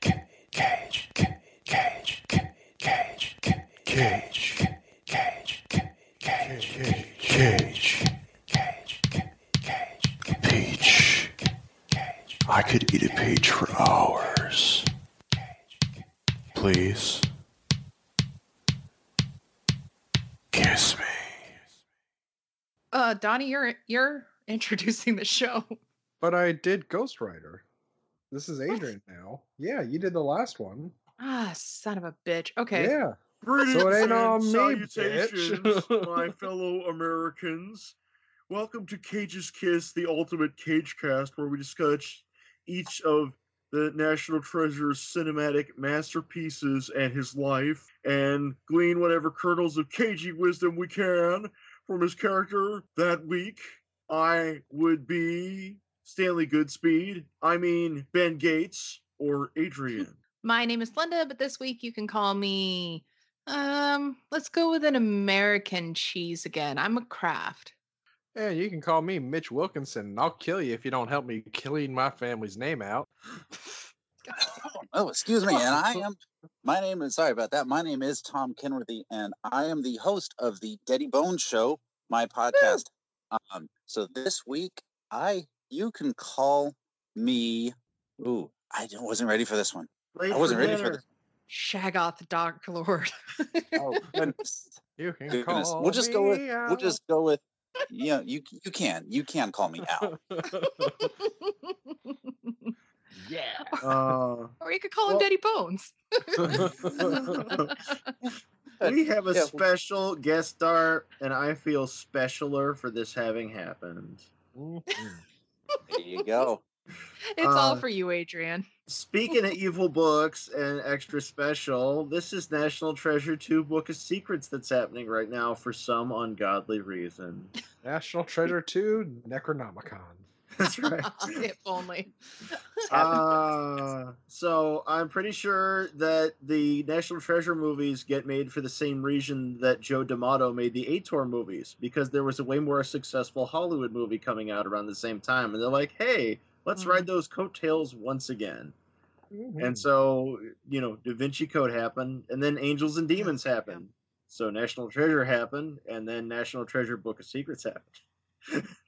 Cage, cage, cage, cage, cage, cage, cage, Peach. I could eat a peach for hours. Please. Kiss me. Uh, Donnie, you're you're introducing the show. But I did Ghost Rider. This is Adrian now. Yeah, you did the last one. Ah, son of a bitch. Okay. Yeah. Greetings So it ain't and on me, salutations, bitch. my fellow Americans. Welcome to Cage's Kiss, the ultimate cage cast, where we discuss each of the National Treasure's cinematic masterpieces and his life, and glean whatever kernels of cagey wisdom we can from his character that week. I would be Stanley Goodspeed. I mean Ben Gates or Adrian. My name is Linda, but this week you can call me um, let's go with an American cheese again. I'm a craft. Yeah, you can call me Mitch Wilkinson, and I'll kill you if you don't help me clean my family's name out. Oh, excuse me. And I am, my name is, sorry about that. My name is Tom Kenworthy, and I am the host of the Deady Bones Show, my podcast. Um, so this week, I, you can call me, ooh, I don't- wasn't ready for this one. Late I wasn't ready for this. Shoggoth the Dark Lord. Oh, goodness. You can goodness. call We'll just go with, me we'll just go with, yeah, you, you can, you can call me out. yeah. Uh, or you could call him Daddy Bones. we have a Yeah. special guest star, and I feel specialer for this having happened. Mhm. There you go. It's all Uh, for you, Adrian. Speaking of evil books and extra special, this is National Treasure 2 Book of Secrets that's happening right now for some ungodly reason. National Treasure 2 Necronomicon. That's right. if only. Uh, so I'm pretty sure that the National Treasure movies get made for the same reason that Joe D'Amato made the Ator movies, because there was a way more successful Hollywood movie coming out around the same time, and they're like, "Hey, let's Mhm. ride those coattails once again." Mhm. And so, you know, Da Vinci Code happened, and then Angels and Demons happened. So National Treasure happened, and then National Treasure Book of Secrets happened.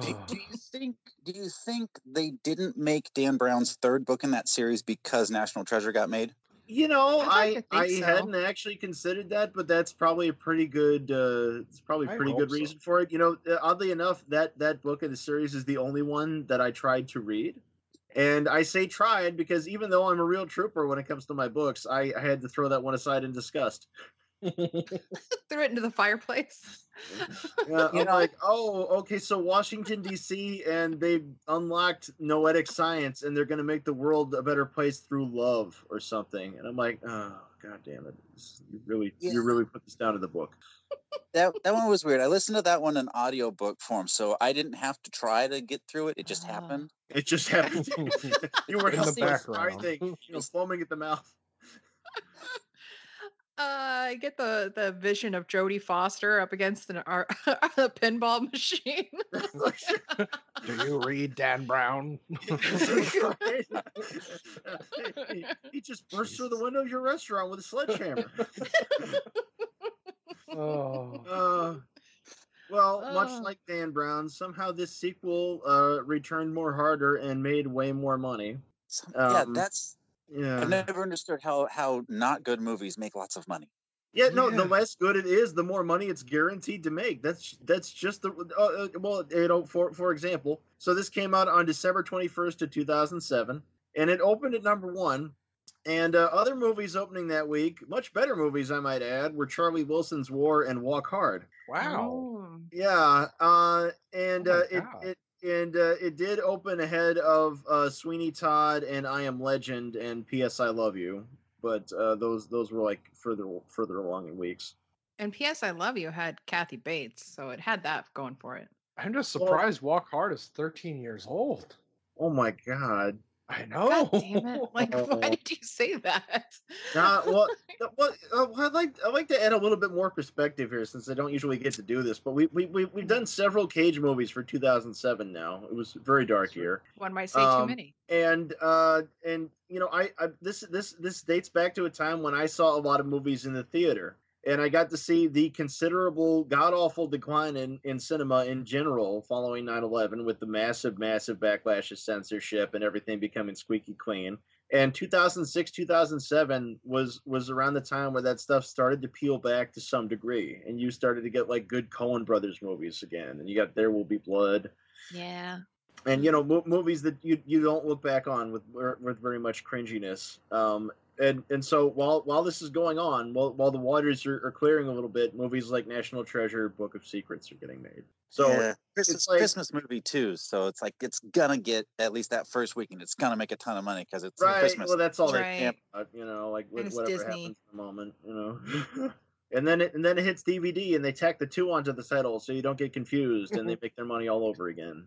Do, do you think? Do you think they didn't make Dan Brown's third book in that series because National Treasure got made? You know, I'd I I so. hadn't actually considered that, but that's probably a pretty good. Uh, it's probably a I pretty hope good so. reason for it. You know, uh, oddly enough, that that book in the series is the only one that I tried to read, and I say tried because even though I'm a real trooper when it comes to my books, I, I had to throw that one aside in disgust. Threw it into the fireplace. Yeah, I'm know- like, oh, okay, so Washington D.C. and they unlocked noetic science, and they're going to make the world a better place through love or something. And I'm like, oh, god damn it, you really, Yeah. you really put this down to the book. That that one was weird. I listened to that one in audiobook form, so I didn't have to try to get through it. It just Ah. happened. It just happened. you were In the helping us background. writhing, you know, foaming at the mouth. Uh, I get the the vision of Jodie Foster up against an ar- a pinball machine. Do you read Dan Brown? he, he just burst through the window of your restaurant with a sledgehammer. oh. Uh, well, much Oh. like Dan Brown, somehow this sequel uh, returned more harder and made way more money. Some- yeah, Um, that's Yeah. I've never understood how how not good movies make lots of money. Yeah, no. The less good it is, the more money it's guaranteed to make. That's that's just the uh, uh, well, you know, for for example, so this came out on December twenty first of two thousand seven, and it opened at number one. And uh, other movies opening that week, much better movies, I might add, were Charlie Wilson's War and Walk Hard. Wow. Oh. Yeah, uh, and Oh uh, it, it and uh, it did open ahead of uh, Sweeney Todd and I Am Legend and P.S. I Love You, but uh, those those were like further further along in weeks. And P.S. I Love You had Kathy Bates, so it had that going for it. I'm just Well- surprised Walk Hard is 13 years old. Oh my god! I know. God damn it! Like, Oh. why did you say that? Well, uh, well, I'd like I'd like to add a little bit more perspective here, since I don't usually get to do this. But we we we we've done several Cage movies for 2007 now. It was a very dark year, one might say too Um, many. and uh, and you know, I, I this this this dates back to a time when I saw a lot of movies in the theater, and I got to see the considerable god awful decline in in cinema in general following 9/11, with the massive massive backlash of censorship and everything becoming squeaky clean and 2006 2007 was was around the time where that stuff started to peel back to some degree and you started to get like good coen brothers movies again and you got there will be blood Yeah. and you know mo- movies that you you don't look back on with with very much cringiness um and and so while while this is going on while while the waters are, are clearing a little bit movies like national treasure book of secrets are getting made so yeah, Christmas, like- Christmas movie too. So it's like it's gonna get at least that first weekend. It's gonna make a ton of money because it's right Christmas. well that's all Right. they can you know like And wh- it's whatever Disney. happens in the moment you know and then it and then it hits dvd and they tack the two onto the title so you don't get confused and they make their money all over again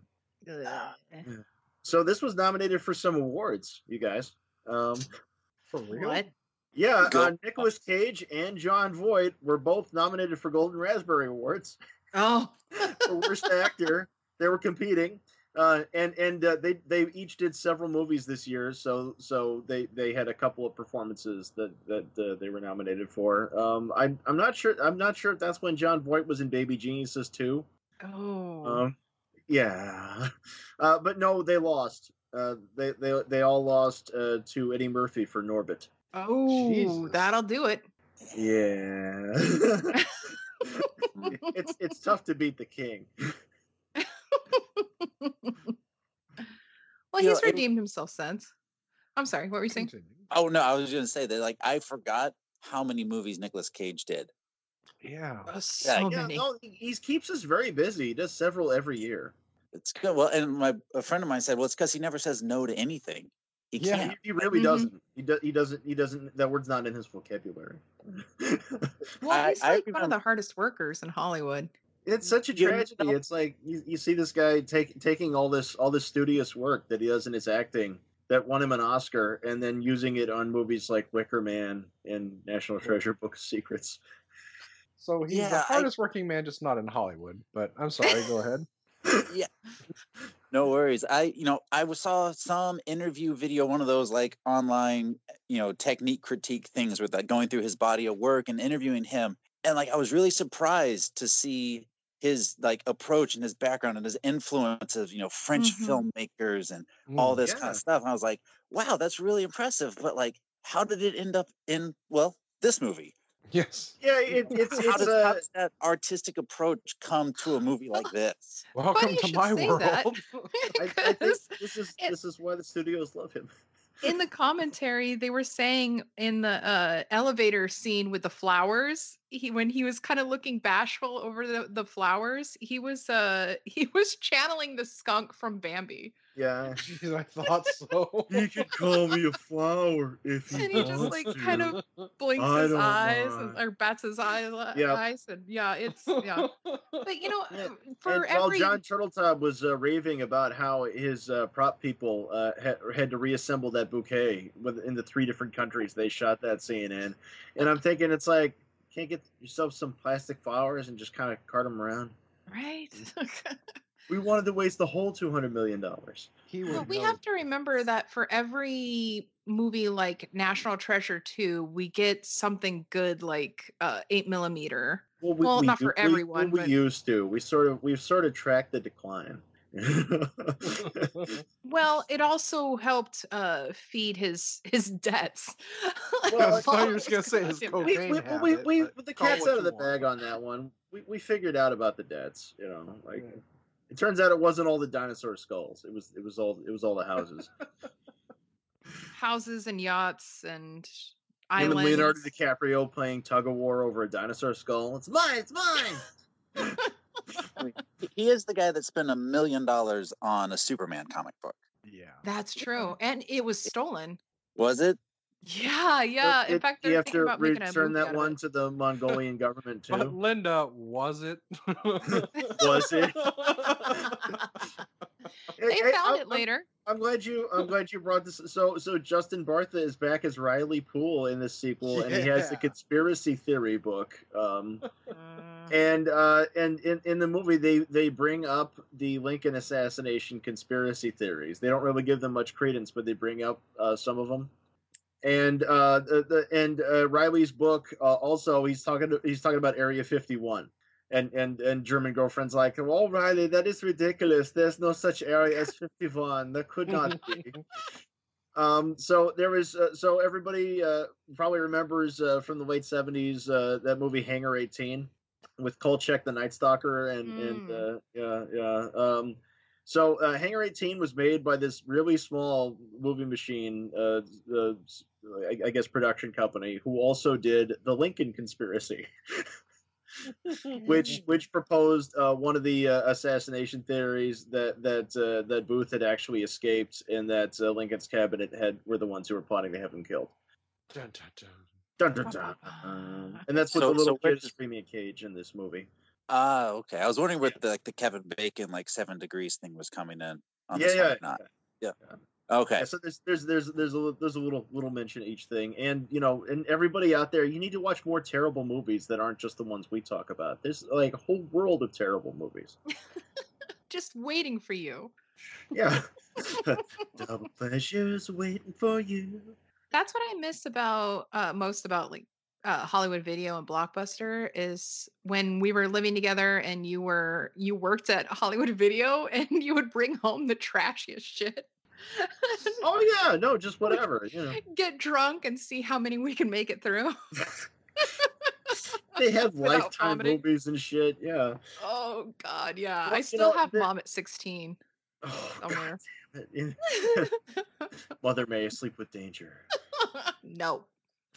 Ugh. so this was nominated for some awards you guys um For real? What? yeah uh, nicolas cage and jon voight were both nominated for golden raspberry awards Oh. for worst actor. They were competing, uh, and and uh, they they each did several movies this year. So so they they had a couple of performances that that uh, they were nominated for. Um, I I'm not sure I'm not sure if that's when Jon Voight was in Baby Geniuses too. Oh. Um, yeah, uh, but no, they lost. Uh, they they they all lost uh, to Eddie Murphy for Norbit. oh, Jesus. that'll do it. Yeah. it's it's tough to beat the king. Well, You he's know, it- redeemed himself since. I'm sorry. What were you saying? Continue. Oh no, I was gonna say that like I forgot how many movies Nicolas Cage did. Yeah. Oh, so Yeah, many. no, he he keeps us very busy. He does several every year. It's good. Well, and my a friend of mine said, well, it's because he never says no to anything. He Yeah. can't. He, he really Mhm. doesn't. He does. He doesn't. He doesn't. That word's not in his vocabulary. Well, he's I like one of the hardest workers in Hollywood. it's such a tragedy. It's like you, you see this guy take, taking all this all this studious work that he does in his acting that won him an Oscar, and then using it on movies like Wicker Man and National Treasure: Book of Secrets. So he's the Yeah, I- hardest working man, just not in Hollywood. But I'm sorry. Go ahead. No worries. I, you know, I saw some interview video, one of those like online, you know, technique critique things with like going through his body of work and interviewing him. And like, I was really surprised to see his like approach and his background and his influence of, you know, French Mhm. filmmakers and all Mm. this kind of stuff. And I was like, wow, that's really impressive. But like, how did it end up in, well, this movie? Yes. Yeah, it, it's How it's does, how uh, does that artistic approach come to a movie like this? Welcome to my world. I, I think this is it- this is why the studios love him. in the commentary, they were saying in the uh, elevator scene with the flowers, he when he was kind of looking bashful over the, the flowers, he was uh he was channeling the skunk from Bambi, Yeah. I thought so. You can call me a flower if you and he just like to. kind of blinks I his eyes and, or bats his eye, Yep. eyes, and yeah, it's yeah. But you know, Yeah, uh, for and while every Jon Turteltaub was uh, raving about how his uh, prop people uh, had, had to reassemble that bouquet with, in the three different countries they shot that scene in, and I'm thinking it's like, can't get yourself some plastic flowers and just kind of cart them around. right. We wanted to waste the whole two hundred million dollars. Well, we know. have to remember that for every movie like National Treasure 2, we get something good like uh, 8 millimeter. Well, we, Well, we not do- for we- everyone, We, but- used to. We sort of we've sort of tracked the decline. Well, it also helped uh, feed his his debts. Well, I thought you were gonna say his goddamn- we, Cocaine we, we, habit, we, but the cat's out of the want. bag on that one. We, we figured out about the debts, you know. Like Yeah. it turns out it wasn't all the dinosaur skulls. It was it was all it was all the houses. houses and yachts and Him and islands. Leonardo DiCaprio playing tug of war over a dinosaur skull. It's mine. It's mine. I mean, he- he is the guy that spent a million dollars on a Superman comic book. Yeah. That's true, and it was stolen. Was it? Yeah, yeah. In fact, you they're have thinking to about return that one to the Mongolian government But too. Linda, was it? Was it? They Hey, found I'm- it later. I'm glad you. I'm glad you brought this. So, so Justin Bartha is back as Riley Poole in this sequel, and he has the conspiracy theory book. Um, Uh, and uh, and in, in the movie, they they bring up the Lincoln assassination conspiracy theories. They don't really give them much credence, but they bring up uh, some of them. And uh, the, the and uh, Riley's book uh, also he's talking to, he's talking about Area 51. And, and and German girlfriend's like, well, Riley, that is ridiculous. There's no such area as 51. There could not be. Um, so there was, uh, so everybody uh, probably remembers uh, from the late seventies uh, that movie Hangar 18 with Kolchak the Night Stalker and and uh, yeah yeah. Um, so uh, Hangar 18 was made by this really small movie machine, I, I guess production company, who also did the Lincoln Conspiracy. which which proposed uh, one of the uh, assassination theories that that uh, that Booth had actually escaped, and that uh, Lincoln's cabinet had were the ones who were plotting to have him killed. Dun, dun, dun. Dun, dun, dun. Um, and that's what So- the little so kid is screaming at Cage in this movie. Ah, okay. I was wondering what the like the Kevin Bacon like seven degrees thing was coming in on yeah, this one yeah, or not. yeah. Okay. Yeah, so there's there's there's there's a li- there's a little little mention of each thing, and you know, and everybody out there, you need to watch more terrible movies that aren't just the ones we talk about. There's like a whole world of terrible movies. Just waiting for you. Yeah, double pleasures waiting for you. That's what I miss about uh, most about like uh, Hollywood Video and Blockbuster is when we were living together and you were you worked at Hollywood Video and you would bring home the trashiest shit. Oh yeah, no, just whatever. You know, Get drunk and see how many we can make it through. they have Without lifetime vomiting. movies and shit. Yeah. Oh God, yeah. Well, I still know, have mom at sixteen Oh, somewhere. God damn it. Mother May sleep with danger. no.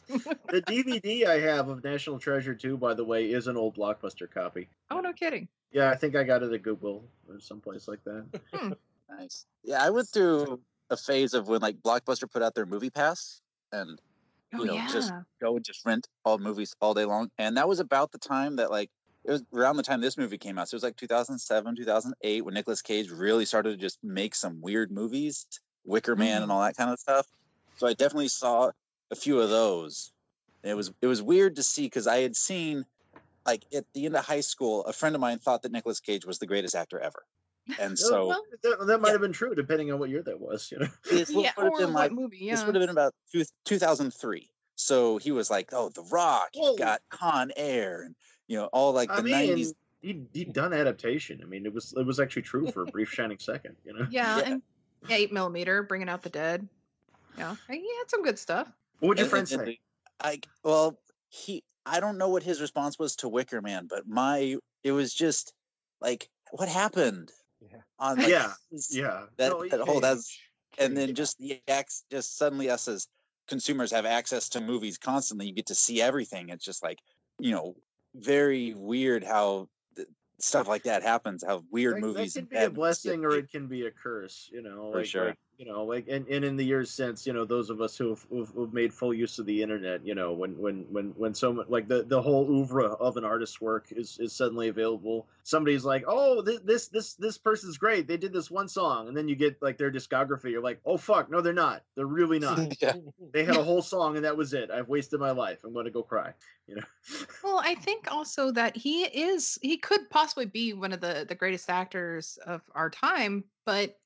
The DVD I have of National Treasure 2, by the way, is an old blockbuster copy. Oh no kidding. Yeah, I think I got it at Goodwill or someplace like that. Hmm. Nice. Yeah, I went through a phase of when like Blockbuster put out their movie pass and Oh you know, yeah. just go and just rent all movies all day long. And that was about the time that like it was around the time this movie came out. So it was like 2007, 2008 when Nicolas Cage really started to just make some weird movies, Wicker Man and mm-hmm. all that kind of stuff. So I definitely saw a few of those. And it was it was weird to see because I had seen like at the end of high school, a friend of mine thought that Nicolas Cage was the greatest actor ever. And so well, That, that might Yeah. have been true depending on what year that was, you know. this would have been like movie? this would have been about two, 2003. So he was like, "Oh, The Rock, Whoa. you got Con Air, and you know all like the I mean, 90s." He'd, he'd done adaptation. I mean, it was it was actually true for a brief shining second, you know. Yeah, Yeah. and eight millimeter, bringing out the dead. Yeah, he had some good stuff. What would your And- friend and- and say? the- I well, he I don't know what his response was to Wicker Man, but my it was just like, what happened? Yeah. On like, Yeah, Yeah. that- No, that whole- that's- and then just the ex just suddenly us as consumers have access to movies constantly you get to see everything it's just like you know very weird how stuff like that happens how weird that, movies that can be a bad get blessing or it can be a curse you know For like, sure. like, you know like and, and in the years since you know those of us who've, who've, who've made full use of the internet you know when when when when so much like the the whole oeuvre of an artist's work is is suddenly available. Somebody's like oh this this this this person's great. They did this one song. And then you get like their discography. You're like oh fuck. No they're not. They're really not. Yeah. They had a whole song and that was it. I've wasted my life. I'm going to go cry you know? Well, I think also that he is he could possibly be one of the the greatest actors of our time, but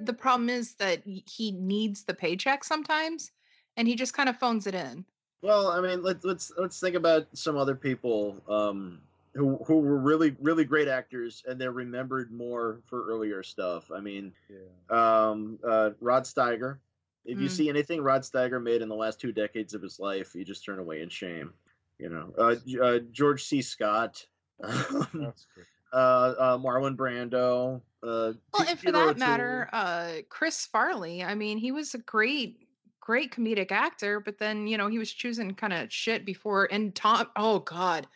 the problem is that he needs the paycheck sometimes and he just kind of phones it in. Well, I mean, let's let's let's think about some other people um, who who were really really great actors, and they're remembered more for earlier stuff. I mean, Yeah. um, uh, Rod Steiger. If you Mm. see anything Rod Steiger made in the last two decades of his life, you just turn away in shame. You know, uh, uh, George C. Scott, That's good. Uh, uh, Marlon Brando. Uh, Well, and for that matter, uh Chris Farley, I mean, he was a great great comedic actor, but then, you know, he was choosing kind of shit before and Tom oh god.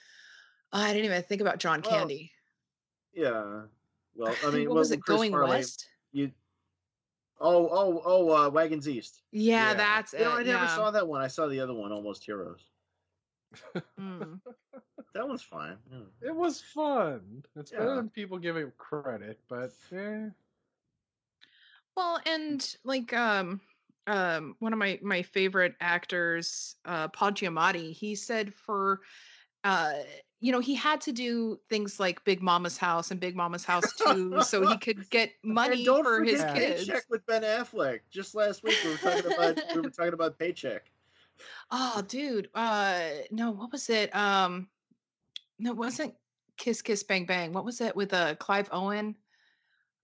I didn't even think about John Well, Candy. yeah. Well, I mean, what well, was it Chris going Farley, west? You. Oh, oh, oh! Uh, Wagons East. Yeah, Yeah. that's You know. I never yeah. saw that one. I saw the other one, Almost Heroes. Mm. That one's fine. yeah. It was fun. It's better than people give it credit, but eh. Well, and like um um one of my my favorite actors, uh Paul Giamatti, he said for uh you know, he had to do things like Big Momma's House and Big Momma's House 2 so he could get money and don't for his kids. Paycheck with Ben Affleck. Just last week we were talking about we were talking about Paycheck. Oh, dude. Uh no, what was it? Um no, it wasn't Kiss Kiss Bang Bang. What was it with uh Clive Owen?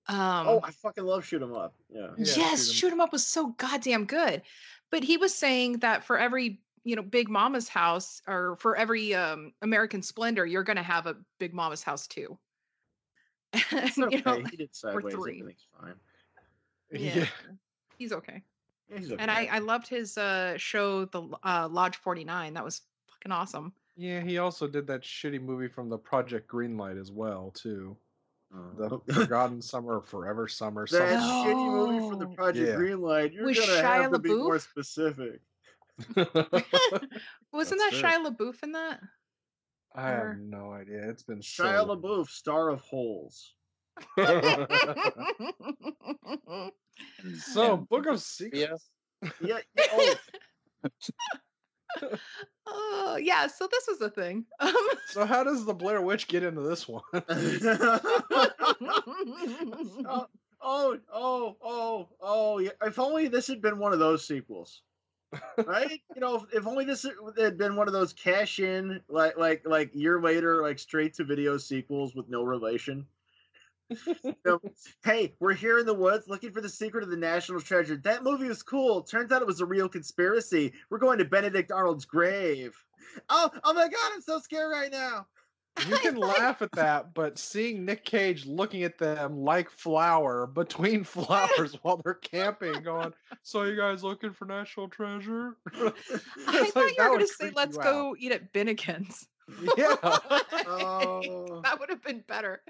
Um oh, I fucking love Shoot 'Em Up. Yeah. Yeah, yes, Shoot 'em- shoot 'em up was so goddamn good. But he was saying that for every, you know, Big Momma's house or for every um American Splendor, you're gonna have a Big Momma's house too. It's you know, he did sideways. three. Everything's fine. yeah, he's okay. Yeah, he's okay. And I I loved his uh show, the uh Lodge 49. That was fucking awesome. Yeah, he also did that shitty movie from the Project Greenlight as well, too. The Uh, Forgotten Summer, Forever Summer, that something. shitty movie from the Project Yeah. Greenlight. You're With gonna Shia have to be more specific. Wasn't That's that true. Shia LaBeouf in that? I Or- have no idea. It's been Shia so LaBeouf, star of Holes. So, and- Book of Secrets. Yeah. yeah, Oh, oh yeah, so this was the thing. Um, So, how does the Blair Witch get into this one? oh, oh, oh, oh, oh, yeah. If only this had been one of those sequels. Right? you know, if, if only this had been one of those cash in like like like year later, like straight to video sequels with no relation. You know, hey, we're here in the woods looking for the secret of the national treasure. That movie was cool. Turns out it was a real conspiracy. We're going to Benedict Arnold's grave. Oh, oh my god, I'm so scared right now. you can laugh at that, but seeing Nick Cage looking at them like flower between flowers while they're camping, going, "So you guys looking for national treasure?" I It's thought like, you were going to say, let's you go eat at Bennigan's. Yeah. Oh. that would have been better.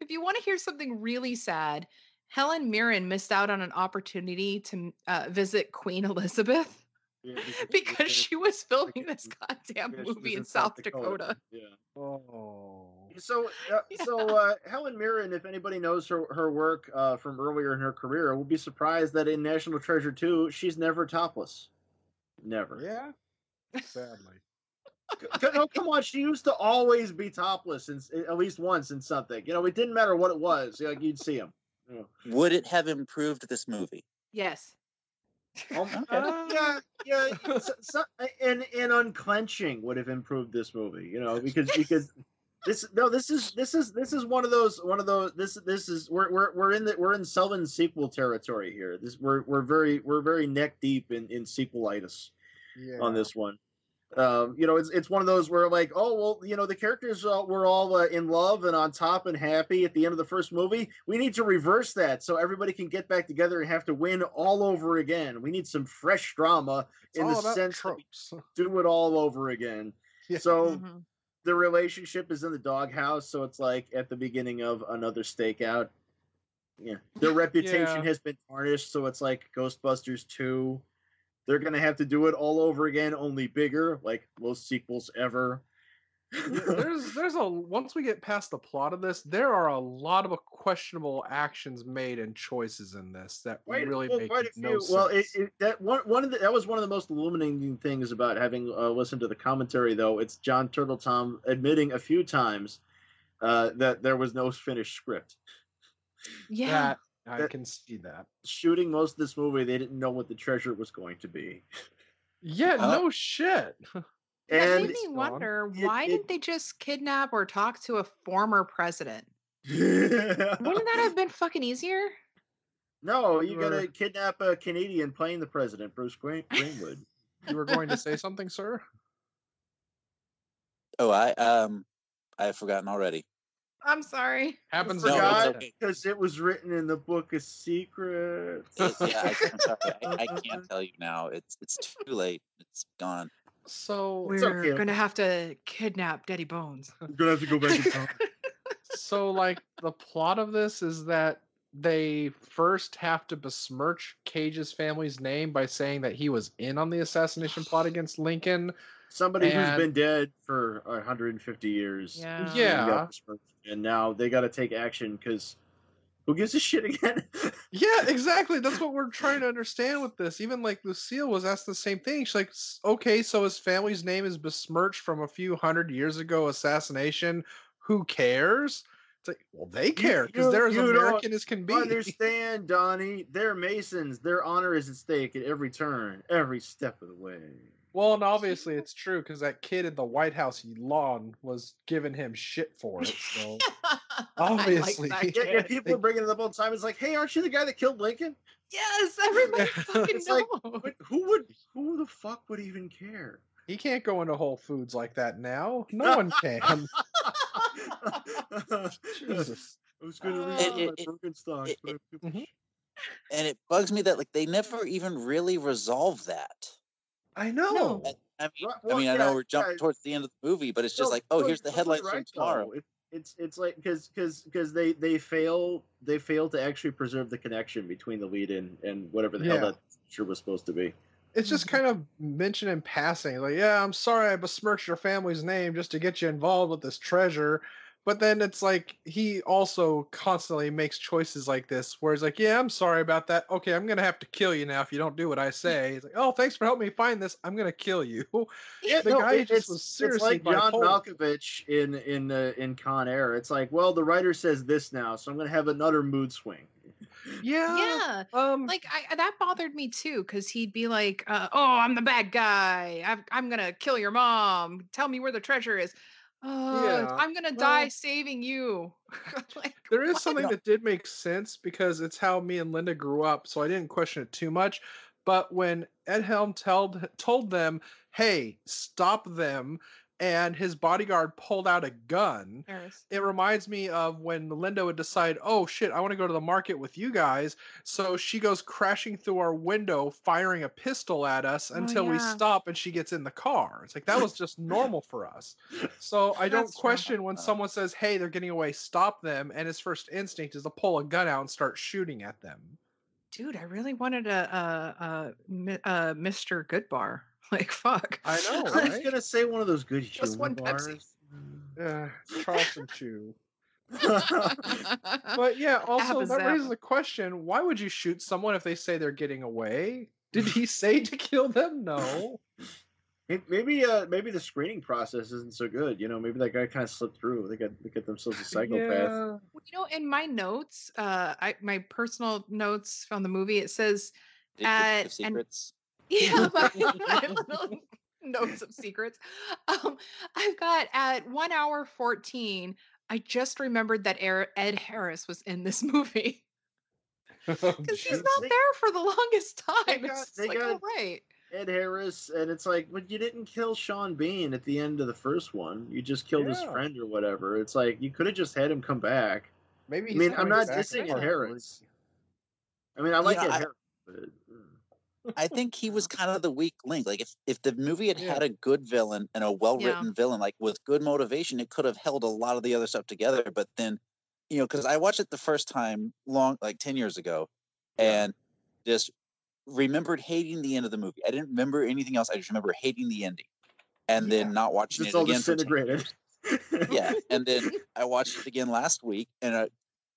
If you want to hear something really sad, Helen Mirren missed out on an opportunity to uh, visit Queen Elizabeth Yeah, because she was filming this goddamn she movie in South Dakota. Yeah. Oh. So, uh, so uh, Helen Mirren, if anybody knows her her work uh, from earlier in her career, will be surprised that in National Treasure 2, she's never topless. Never. Yeah. Sadly. C- no, come on. She used to always be topless, in, at least once in something. You know, it didn't matter what it was. Like you'd see him. You know. Would it have improved this movie? Yes. Um, Uh, yeah, yeah. So, so, and and unclenching would have improved this movie. You know, because because this no, this is this is this is one of those one of those this this is we're we're we're in the we're in Sullivan sequel territory here. This we're we're very we're very neck deep in in sequelitis Yeah. on this one. Um, you know, it's it's one of those where like, oh well, you know, the characters uh, were all uh, in love and on top and happy at the end of the first movie. We need to reverse that so everybody can get back together and have to win all over again. We need some fresh drama It's in the about sense tropes. do it all over again. Yeah. So Mhm. the relationship is in the doghouse, so it's like at the beginning of another stakeout. Yeah, their reputation Yeah. has been tarnished, so it's like Ghostbusters two. They're gonna have to do it all over again, only bigger, like most sequels ever. There's there's a once we get past the plot of this, there are a lot of questionable actions made and choices in this that Quite- really well, make quite a no few. Well, it, it, that one one of the, that was one of the most illuminating things about having uh, listened to the commentary, though. It's Jon Turteltaub admitting a few times uh, that there was no finished script. Yeah. that I that- can see that. Shooting most of this movie, they didn't know what the treasure was going to be, Yeah, Uh, no shit. That and made me wonder It- why it- didn't they just kidnap or talk to a former president? Wouldn't that have been fucking easier? No, you gotta kidnap a Canadian playing the president, Bruce Green- Greenwood. You were going to say something, sir? Oh, I um, I have forgotten already. I'm sorry. Happens. No, all it's the okay. because it was written in the Book of Secrets. It- yeah, I, I'm sorry, I, I can't tell you now. It's it's too late. It's gone. So We're okay. gonna have to kidnap Daddy Bones. I'm gonna have to go back in time. so like the plot of this is that they first have to besmirch Cage's family's name by saying that he was in on the assassination plot against Lincoln. Somebody who's been dead for 150 years. Yeah. Yeah. and got besmirched, And now they got to take action because Who gives a shit again? Yeah, exactly. That's what we're trying to understand with this. Even like Lucille was asked the same thing. She's like, okay, so his family's name is besmirched from a few hundred years ago assassination. Who cares? It's like, well, they care because you- they're as American as can be. Understand, Donnie? They're Masons. Their honor is at stake at every turn, every step of the way. Well, and obviously it's true because that kid in the White House lawn was giving him shit for it. So Obviously. Like Yeah, yeah, people are bringing it up all the time. It's like, hey, aren't you the guy that killed Lincoln? Yes, everybody fucking It's like, knows. But who would, who the fuck would even care? he can't go into Whole Foods like that now. No one can. Jesus. I was going to Uh, read It- my it- it- it- but I- Mhm. and it bugs me that like they never even really resolve that. I know. No. I, I mean, Right, I well, mean, I know we're jumping yeah. towards the end of the movie, but it's just No, like, oh, here's the you're headlights totally from right, tomorrow. It, it's it's like because because because they they fail they fail to actually preserve the connection between the lead and and whatever the Yeah. hell that sure was supposed to be. It's just kind of mentioned in passing, like, yeah, I'm sorry I besmirched your family's name just to get you involved with this treasure. But then it's like he also constantly makes choices like this, where he's like, "Yeah, I'm sorry about that. Okay, I'm gonna have to kill you now if you don't do what I say." He's like, "Oh, thanks for helping me find this. I'm gonna kill you." Yeah, The no, guy it- just it's, was it's seriously like John bipolar. Malkovich in in uh, in Con Air. It's like, well, the writer says this now, so I'm going to have another mood swing. Yeah. Yeah. Um. Like I that bothered me too, because he'd be like, uh, "Oh, I'm the bad guy. I've, I'm gonna kill your mom. Tell me where the treasure is. Oh, Yeah, I'm gonna well- die saving you." like, There is something that did make sense because it's how me and Linda grew up, so I didn't question it too much. But when Ed Helm told told them, "Hey, stop them," and his bodyguard pulled out a gun, it reminds me of when Linda would decide, "Oh shit, I want to go to the market with you guys." So she goes crashing through our window, firing a pistol at us Oh, until we stop and she gets in the car. It's like that was just normal for us. So I don't question when someone says, "Hey, they're getting away, stop them," and his first instinct is to pull a gun out and start shooting at them. Dude, I really wanted a, a, a, a Mr. Goodbar. Like, fuck. I know, I was going to say one of those good Just humor one Pepsi. Uh, Charleston Chew. But yeah, also that Abba-Zaba. raises the question: Why would you shoot someone if they say they're getting away? Did he say to kill them? No. May- maybe uh maybe the screening process isn't so good. You know, maybe that guy kind of slipped through. They got they get themselves a psychopath. Yeah. Well, you know, in my notes, uh, I my personal notes from the movie, it says, Secrets of and- secrets. Yeah, my, my little notes of secrets. Um, I've got at one hour fourteen. I just remembered that Er- Ed Harris was in this movie Oh, because he's not They- there for the longest time. got- it's they like, got- oh, right. Ed Harris, and it's like, but you didn't kill Sean Bean at the end of the first one. You just killed his friend or whatever. It's like you could have just had him come back. Maybe. I mean, I'm not dissing Ed Harris. I mean, I like Yeah, Ed I- Harris, but. I think he was kind of the weak link. Like if if the movie had Yeah. had a good villain and a well written villain, like with good motivation, it could have held a lot of the other stuff together. But then, you know, because I watched it the first time long like ten years ago, Yeah. and just remembered hating the end of the movie. I didn't remember anything else. I just remember hating the ending, and Yeah. then not watching it's it all again. disintegrated. yeah and then i watched it again last week and uh,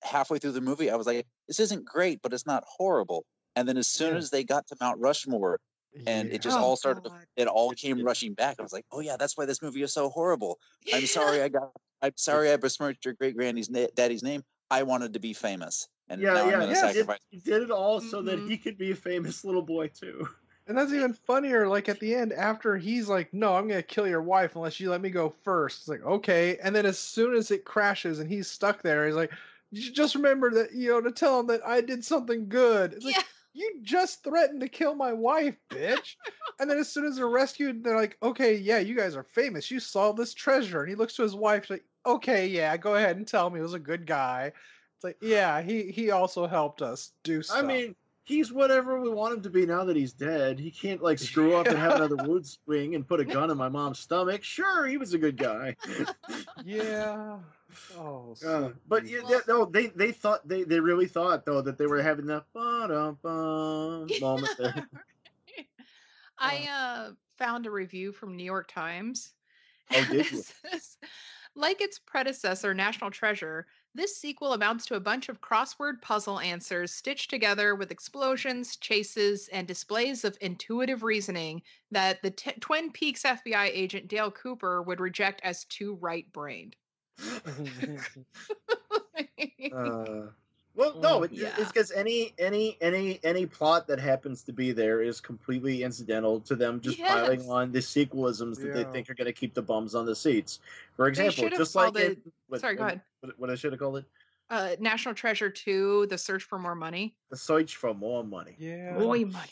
halfway through the movie i was like this isn't great but it's not horrible and then as soon Yeah. as they got to mount rushmore and it just Oh, all started God. it all came rushing back i was like oh yeah that's why this movie is so horrible i'm sorry i got i'm sorry i besmirched your great granny's na- daddy's name i wanted to be famous and yeah, now i'm yeah, going to yeah. He did, sacrifice he did it all so that Mhm. he could be a famous little boy too. And that's even funnier. Like at the end, after he's like, "No, I'm gonna kill your wife unless you let me go first. It's like, okay. And then as soon as it crashes and he's stuck there, he's like, "J- "Just remember that you know to tell him that I did something good." It's like, Yeah. You just threatened to kill my wife, bitch. and then as soon as they're rescued, they're like, "Okay, yeah, you guys are famous. You solved this treasure." And he looks to his wife, like, "Okay, yeah, go ahead and tell me he was a good guy." It's like, yeah, he he also helped us do stuff. I mean, he's whatever we want him to be now that he's dead. He can't like screw up and have another wood swing and put a gun in my mom's stomach. Sure, he was a good guy. yeah. Oh, Uh, but yeah, yeah, no, they they thought they they really thought though that they were having the moment there. I uh, found a review from New York Times. Oh, did you? like its predecessor, National Treasure, This sequel amounts to a bunch of crossword puzzle answers stitched together with explosions, chases, and displays of intuitive reasoning that the t- Twin Peaks FBI agent Dale Cooper would reject as too right brained. Uh, well, no, it, yeah. it's because any any any any plot that happens to be there is completely incidental to them just piling on the sequelisms that they think are going to keep the bums on the seats. For example, just like called it- what, sorry, go what- ahead. What, what I should have called it, Uh, National Treasure 2, The Search for More Money. the search for more money. yeah. More money.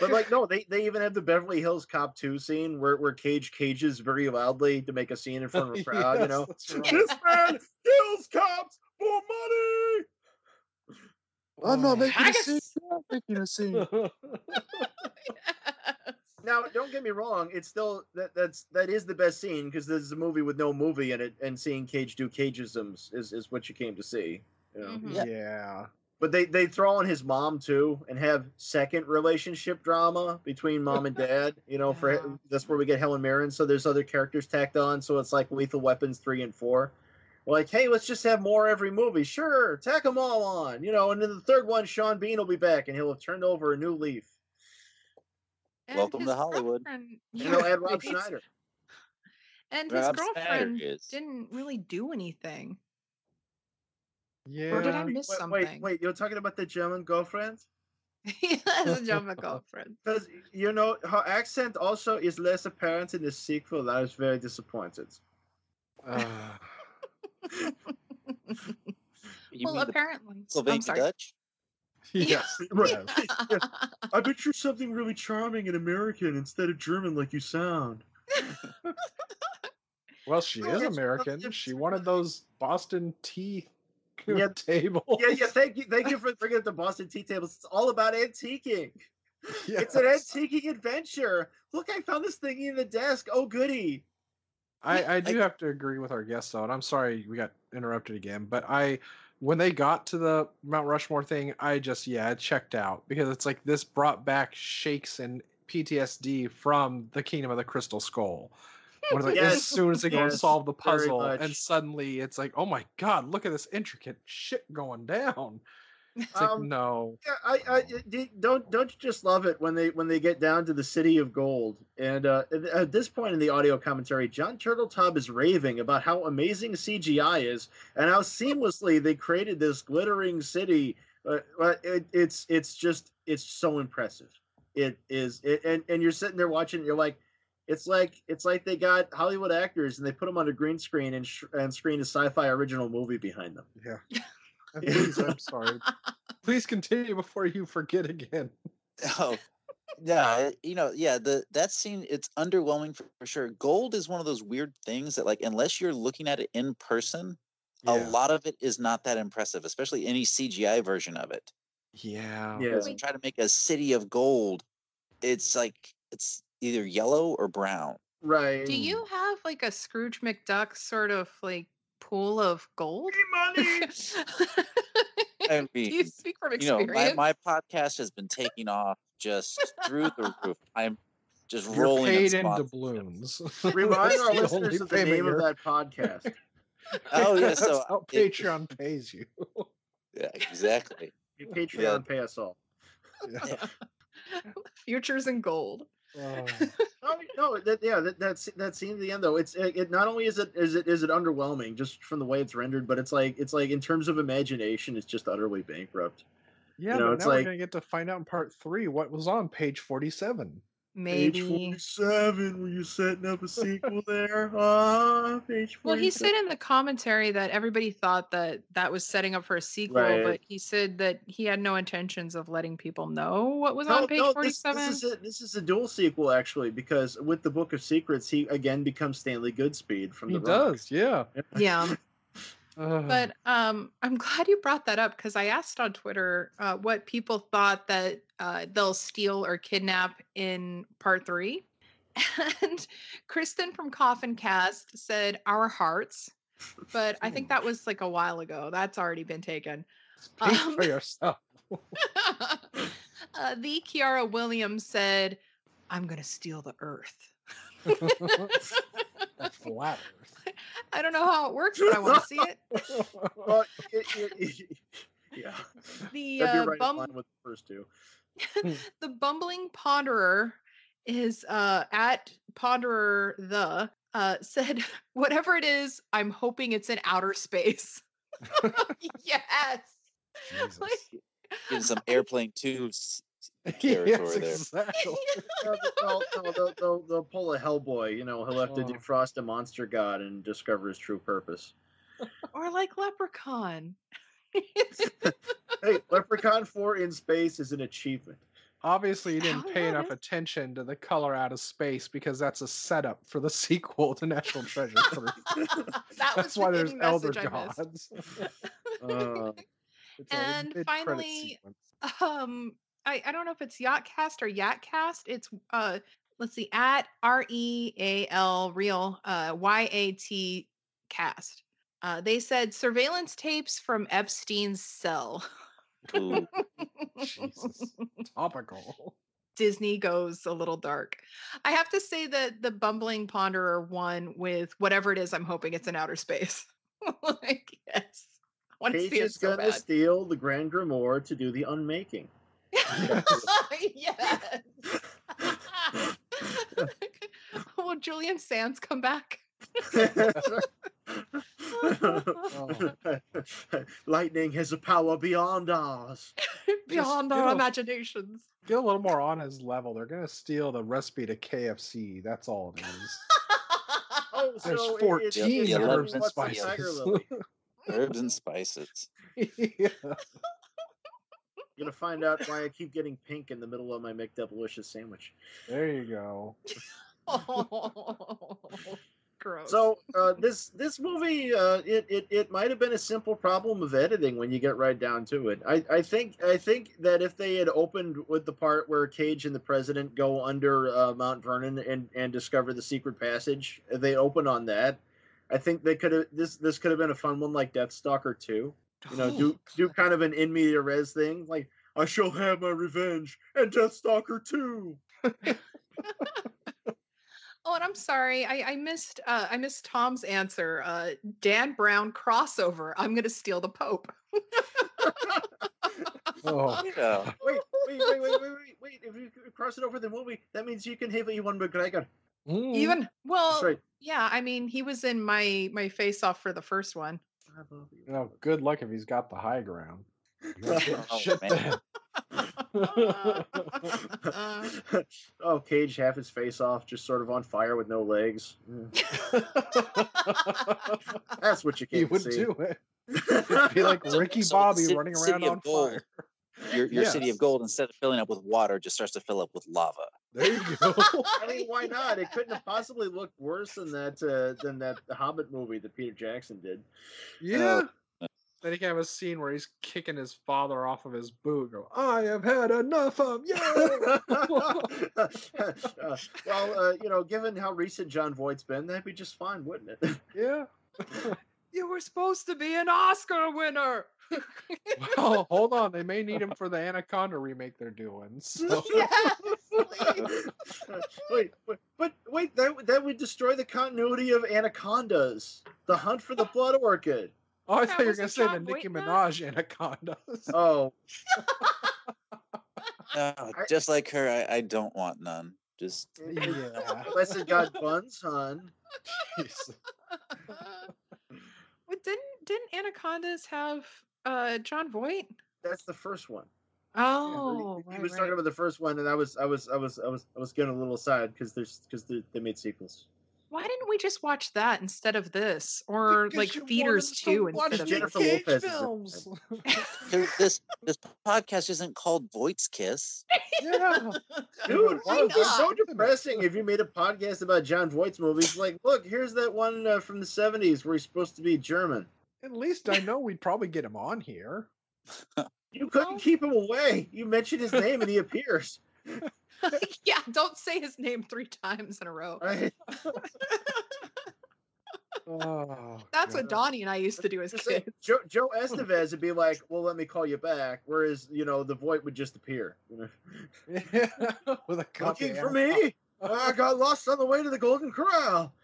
But like, no, they, they even have the Beverly Hills Cop two scene where where Cage cages very loudly to make a scene in front of a crowd. you know, that's right. this man kills cops for money. I'm not Oh. making a Haggis! scene. I'm not making a scene. Now, don't get me wrong; it's still that that's that is the best scene because this is a movie with no movie in it, and seeing Cage do Cageisms is is what you came to see. You know? Mhm. Yeah. Yeah. But they they throw in his mom too, and have second relationship drama between mom and dad. You know, for Yeah. that's where we get Helen Mirren. So there's other characters tacked on. So it's like Lethal Weapons three and four. Like, hey, let's just have more every movie. Sure, tack them all on. You know, and then the third one, Sean Bean will be back, and he'll have turned over a new leaf. And Welcome to Hollywood. girlfriend- And they'll add Rob right. Schneider. And his Rob girlfriend didn't really do anything. Yeah. Or did I miss Wait, something? wait, wait, you're talking about the German girlfriend? he has a German girlfriend. Because you know her accent also is less apparent in the sequel. I was very disappointed. Uh, well, mean the apparently. I'm sorry. Dutch? yes. Right. yes. I bet you're something really charming and American instead of German, like you sound. Well, she is American. She wanted those Boston tea Yeah. tables. Yeah, yeah. Thank you, thank you for bringing up the Boston tea tables. It's all about antiquing. It's an antiquing adventure. Look, I found this thingy in the desk. Oh, goody. I, I do I- have to agree with our guest though, and I'm sorry we got interrupted again. But I, when they got to the Mount Rushmore thing, I just yeah, I checked out because it's like this brought back shakes and PTSD from the Kingdom of the Crystal Skull. It's like Yes, as soon as they go and solve the puzzle, and suddenly it's like, oh my god, look at this intricate shit going down. It's like Um, no, Yeah, I, I don't don't you just love it when they when they get down to the city of gold and uh, at- at this point in the audio commentary, Jon Turteltaub is raving about how amazing CGI is and how seamlessly they created this glittering city. Uh, uh, it, it's it's just it's so impressive. It is, it, and and you're sitting there watching, you're like, it's like it's like they got Hollywood actors and they put them on a green screen and sh- and screen a sci-fi original movie behind them. yeah. Please, I'm sorry. Please continue before you forget again. Oh, yeah. You know, yeah. The that scene it's underwhelming for, for sure. Gold is one of those weird things that, like, unless you're looking at it in person, a lot of it is not that impressive. Especially any CGI version of it. Yeah. Yeah. Because try to make a city of gold, it's like it's either yellow or brown. Right. Do you have like a Scrooge McDuck sort of like pool of gold? money? I Do you speak from you know, experience? my, my podcast has been taking off just through the roof. I'm just You're rolling in paid in sponsors. doubloons. Remind our listeners of the payment name of that podcast. Oh yeah, That's so how it- Patreon pays you. yeah, exactly. Your Patreon Yeah. pay us all. Yeah. Futures in gold. Oh. No, no, that, yeah, that, that's that scene at the end though. It's it, it not only is it is it is it underwhelming just from the way it's rendered, but it's like it's like in terms of imagination, it's just utterly bankrupt. Yeah, You know, but it's now like- we're gonna get to find out in part three what was on page forty-seven. Maybe. Page forty-seven. Were you setting up a sequel there? Ah, page. Well, he said in the commentary that everybody thought that that was setting up for a sequel, Right. but he said that he had no intentions of letting people know what was No, on page no, forty-seven. this is a, this is a dual sequel actually because with the Book of Secrets, he again becomes Stanley Goodspeed from He the Rock. does, yeah. yeah, But um, I'm glad you brought that up because I asked on Twitter uh, what people thought that uh, they'll steal or kidnap in part three, and Kristen from Coffin Cast said our hearts, but I think that was like a while ago. That's already been taken. Speak um, for yourself. uh, the Kiara Williams said, "I'm gonna steal the Earth." A flat Earth. I don't know how it works, but I want to see it. Well, it, it, it- yeah, The uh, right bum- line with the first two. the bumbling ponderer is uh at ponderer the uh said whatever it is i'm hoping it's in outer space yes Jesus. Like, Getting some airplane twos. yes, territory there. exactly. No, no, no, they'll, they'll, they'll pull a Hellboy. You know, he'll have to defrost a monster god and discover his true purpose. or like leprechaun Hey, Leprechaun 4 in space is an achievement. Obviously, you didn't Oh, pay enough it is. attention to the color out of space because that's a setup for the sequel to National Treasure 3. that that's why there's elder message I missed. gods. Uh, And finally, um I, I don't know if it's Yachtcast or Yatcast. It's uh let's see, at R E A L real uh Y A T cast. Uh they said surveillance tapes from Epstein's cell. Ooh. Jesus, topical. Disney goes a little dark. I have to say that the bumbling ponderer one with whatever it is, I'm hoping it's in outer space. like, yes. I want to Cage see it is so gonna bad. steal the Grand Grimoire to do the unmaking. yes. Will Julian Sands come back? Lightning has a power beyond ours. Beyond you our know- imaginations. Get a little more on his level. They're gonna steal the recipe to KFC. That's all it is. Oh, There's so it- it- 14 herbs and spices. Herbs and spices. yeah. You're gonna find out why I keep getting pink in the middle of my McDoublicious sandwich. There you go. oh, gross. So uh, this this movie, uh, it it, it might have been a simple problem of editing when you get right down to it. I, I think I think that if they had opened with the part where Cage and the President go under uh, Mount Vernon and and discover the secret passage, if they open on that. I think they could have this this could have been a fun one like Deathstalker two. You know, do do kind of an in media res thing like I shall have my revenge and Deathstalker two. Oh, and I'm sorry, I, I missed uh, I missed Tom's answer. Uh, Dan Brown crossover. I'm gonna steal the Pope. Oh, Yeah. Wait, wait, wait, wait, wait, wait, wait! If you cross it over the movie, that means you can have Ewan McGregor. Mm. Even well, right. yeah. I mean, he was in my my face off for the first one. You know, good luck if he's got the high ground. Oh, Shit man. then. Oh, Cage half his face off, just sort of on fire with no legs. That's what you he can't he would see. do it. It'd be like Ricky so Bobby running around on Gold. fire. Your your city of gold, instead of filling up with water, just starts to fill up with lava. There you go. I mean, why not? It couldn't have possibly looked worse than that uh, than that Hobbit movie that Peter Jackson did. Yeah. then he can have a scene where he's kicking his father off of his boot. Go, I have had enough of you. Uh, well, uh, you know, given how recent Jon Voight's been, that'd be just fine, wouldn't it? yeah. you were supposed to be an Oscar winner. Well, hold on. They may need him for the Anaconda remake they're doing. So. yes, wait, wait, but wait, that would- that would destroy the continuity of Anacondas, the Hunt for the Blood Orchid. Oh, I Yeah, thought you were gonna say the John Nicki in that? Minaj Anacondas. Oh, No, just like her, I, I don't want none. Just yeah. unless it got buns, hon. Jeez. But didn't didn't Anacondas have uh Jon Voight? That's the first one. Oh, he, he right, was right. talking about the first one, and I was, I was, I was, I was, I was getting a little sad because there's because they, they made sequels. Why didn't we just watch that instead of this, or Because like you Theaters wanted to Two instead of Nick Jennifer this? Cage Lopez films. This this podcast isn't called Voight's Kiss. yeah. Dude, Why it's so depressing if you made a podcast about Jon Voight's movies. Like, look, here's that one uh, from the '70s where he's supposed to be German. At least I know we'd probably get him on here. You couldn't Well- keep him away. You mentioned his name and he appears. yeah, don't say his name three times in a row. Right? Oh, That's what Donnie and I used to do as Just like, kids. Joe, Joe Estevez would be like, "Well, let me call you back," whereas you know the Voight would just appear. Yeah, with a copy looking for me. I got lost on the way to the Golden Corral.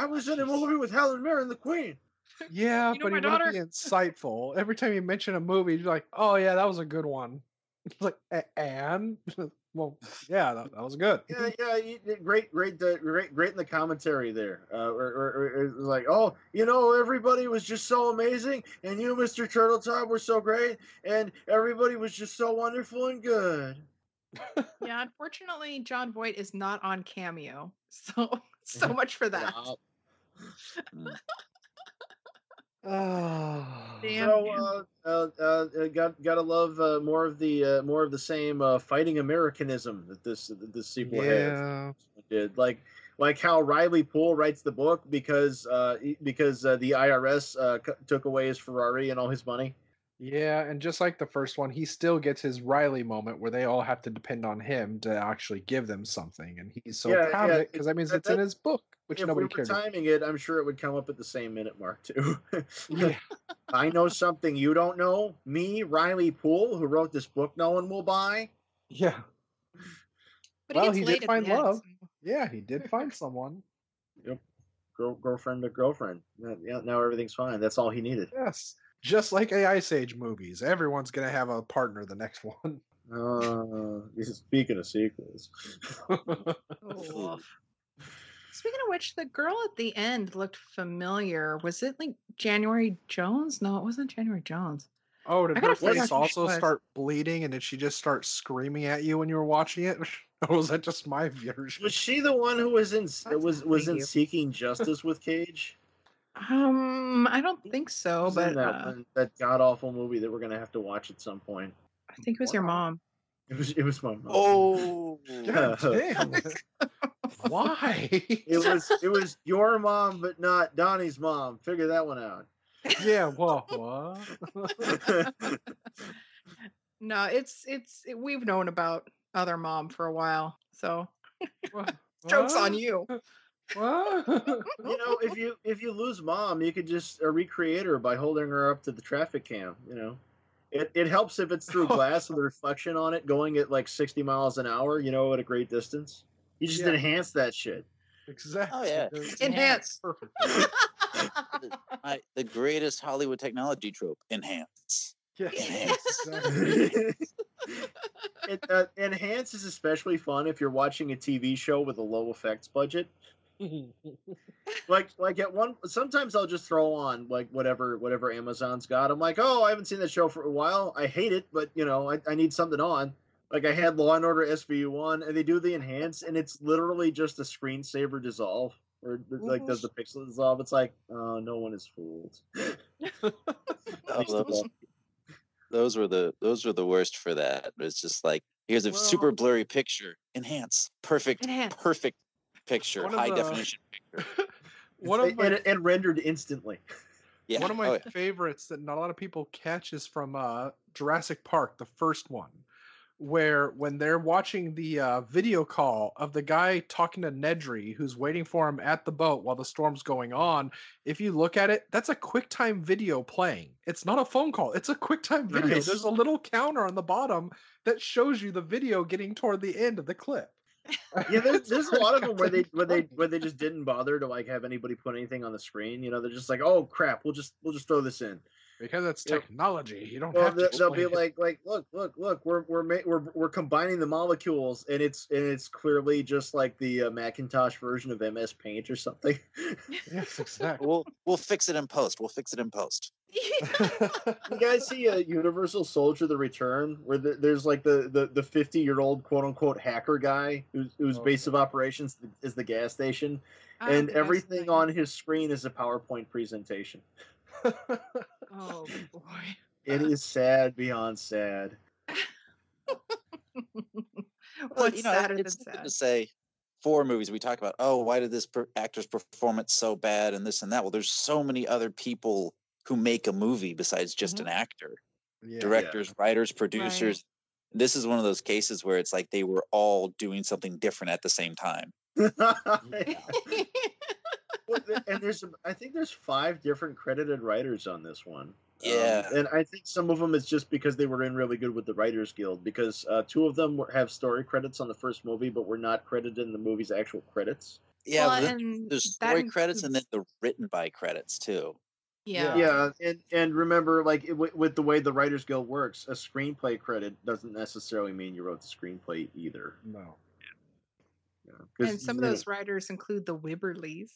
I was in a movie with Helen Mirren, the Queen. Yeah, You know but my he wouldn't be insightful. Every time you mention a movie, you're like, "Oh yeah, that was a good one." It's like, "A- and well, yeah, that, that was good. Yeah, yeah, you great, great, great, great in the commentary there. Uh, or, or, or it was like, oh, you know, everybody was just so amazing, and you, Mister Turteltaub, were so great, and everybody was just so wonderful and good. yeah, unfortunately, Jon Voight is not on Cameo. So so much for that. Wow. Mm. Oh, Damn. So, uh, uh, uh, uh, got gotta love uh, more of the uh, more of the same uh, fighting Americanism that this that this sequel has. yeah. did like like how Riley Poole writes the book because uh because uh, the IRS uh, c- took away his Ferrari and all his money. Yeah, and just like the first one, he still gets his Riley moment where they all have to depend on him to actually give them something, and he's so Yeah, proud yeah, of it because that means that- it's in his book, which if nobody we were cared. about. timing it, I'm sure it would come up at the same minute mark too. Yeah, I know something you don't know. Me, Riley Poole, who wrote this book no one will buy. yeah, But Well, gets he did find the end, love. yeah. He did find someone. Girl, girlfriend to girlfriend. Yeah, yeah, now everything's fine. That's all he needed. Yes, just like a Ice Age movies, everyone's gonna have a partner the next one. Uh, speaking of sequels, Oh. Speaking of which, the girl at the end looked familiar. Was it like January Jones? No, it wasn't January Jones. Oh, did her face out who she also start bleeding, and did she just start screaming at you when you were watching it, or was that just my version? was she the one who was in was was in you. Seeking Justice with Cage? Um, I don't think so, was in but that uh, one, that god awful movie that we're gonna have to watch at some point. I think it was your mom. It was it was my mom. Oh, God damn. Why? It was it was your mom, but not Donnie's mom. Figure that one out. yeah. Well, what? No, it's it's it, we've known about other mom for a while, so What? jokes on you. What? you know, if you if you lose mom, you could just uh, recreate her by holding her up to the traffic cam. You know, it it helps if it's through glass with a reflection on it, going at like sixty miles an hour. You know, at a great distance. You just Yeah. enhance that shit. exactly. Oh, yeah. Enhance. Perfect. I, the greatest Hollywood technology trope: enhance. Yes, Enhance. exactly. it, uh, enhance is especially fun if you're watching a TV show with a low effects budget. Like like at one sometimes I'll just throw on like whatever whatever Amazon's got. I'm like, oh, I haven't seen that show for a while. I hate it, but you know, I, I need something on. Like I had Law and Order SVU one, and they do the enhance, and it's literally just a screensaver dissolve, or th- like does the mm-hmm. pixel dissolve? It's like, oh, no one is fooled. Those, those were the those were the worst for that. It's just like here's a Well- super blurry picture. Enhance. Perfect. Enhance. Perfect picture. One High the- definition picture. One and, of my and, and rendered instantly. Yeah. One of my oh, yeah. favorites that not a lot of people catch is from uh, Jurassic Park, the first one, where when they're watching the uh, video call of the guy talking to Nedry, who's waiting for him at the boat while the storm's going on, if you look at it, that's a QuickTime video playing. It's not a phone call; it's a QuickTime video. Nice. There's a little counter on the bottom that shows you the video getting toward the end of the clip. Yeah, there's, there's a lot of them where they where they where they just didn't bother to like have anybody put anything on the screen. You know, they're just like, oh crap, we'll just we'll just throw this in. Because it's Yep. technology. You don't Well, have to. they- they'll be it. like, like, look, look, look, we're we're ma- we're we're combining the molecules, and it's and it's clearly just like the uh, Macintosh version of MS Paint or something. yes, exactly. We'll we'll fix it in post. We'll fix it in post. you guys see a Universal Soldier: The Return, where the, there's like the the the 50 year old quote unquote hacker guy whose whose Oh, base of operations is the gas station, I and think I've seen everything on his screen is a PowerPoint presentation. Oh boy. It is sad beyond sad. Well, But, it's sadder it's than sad. to say four movies we talk about. Oh, why did this per- actor's performance so bad and this and that? Well, there's so many other people who make a movie besides just Mhm. an actor. Yeah. Directors, writers, producers. This is one of those cases where it's like they were all doing something different at the same time. Well, th- and there's, I think there's five different credited writers on this one. Yeah. Um, and I think some of them is just because they were in really good with the Writers Guild. Because uh, two of them were, have story credits on the first movie, but were not credited in the movie's actual credits. Yeah, Well, then and there's that story credits and then the written by credits too. yeah. Yeah, and and remember, like it- with, with the way the Writers Guild works, a screenplay credit doesn't necessarily mean you wrote the screenplay either. No. You know, 'cause, And some of you know, those writers include the Wibberleys.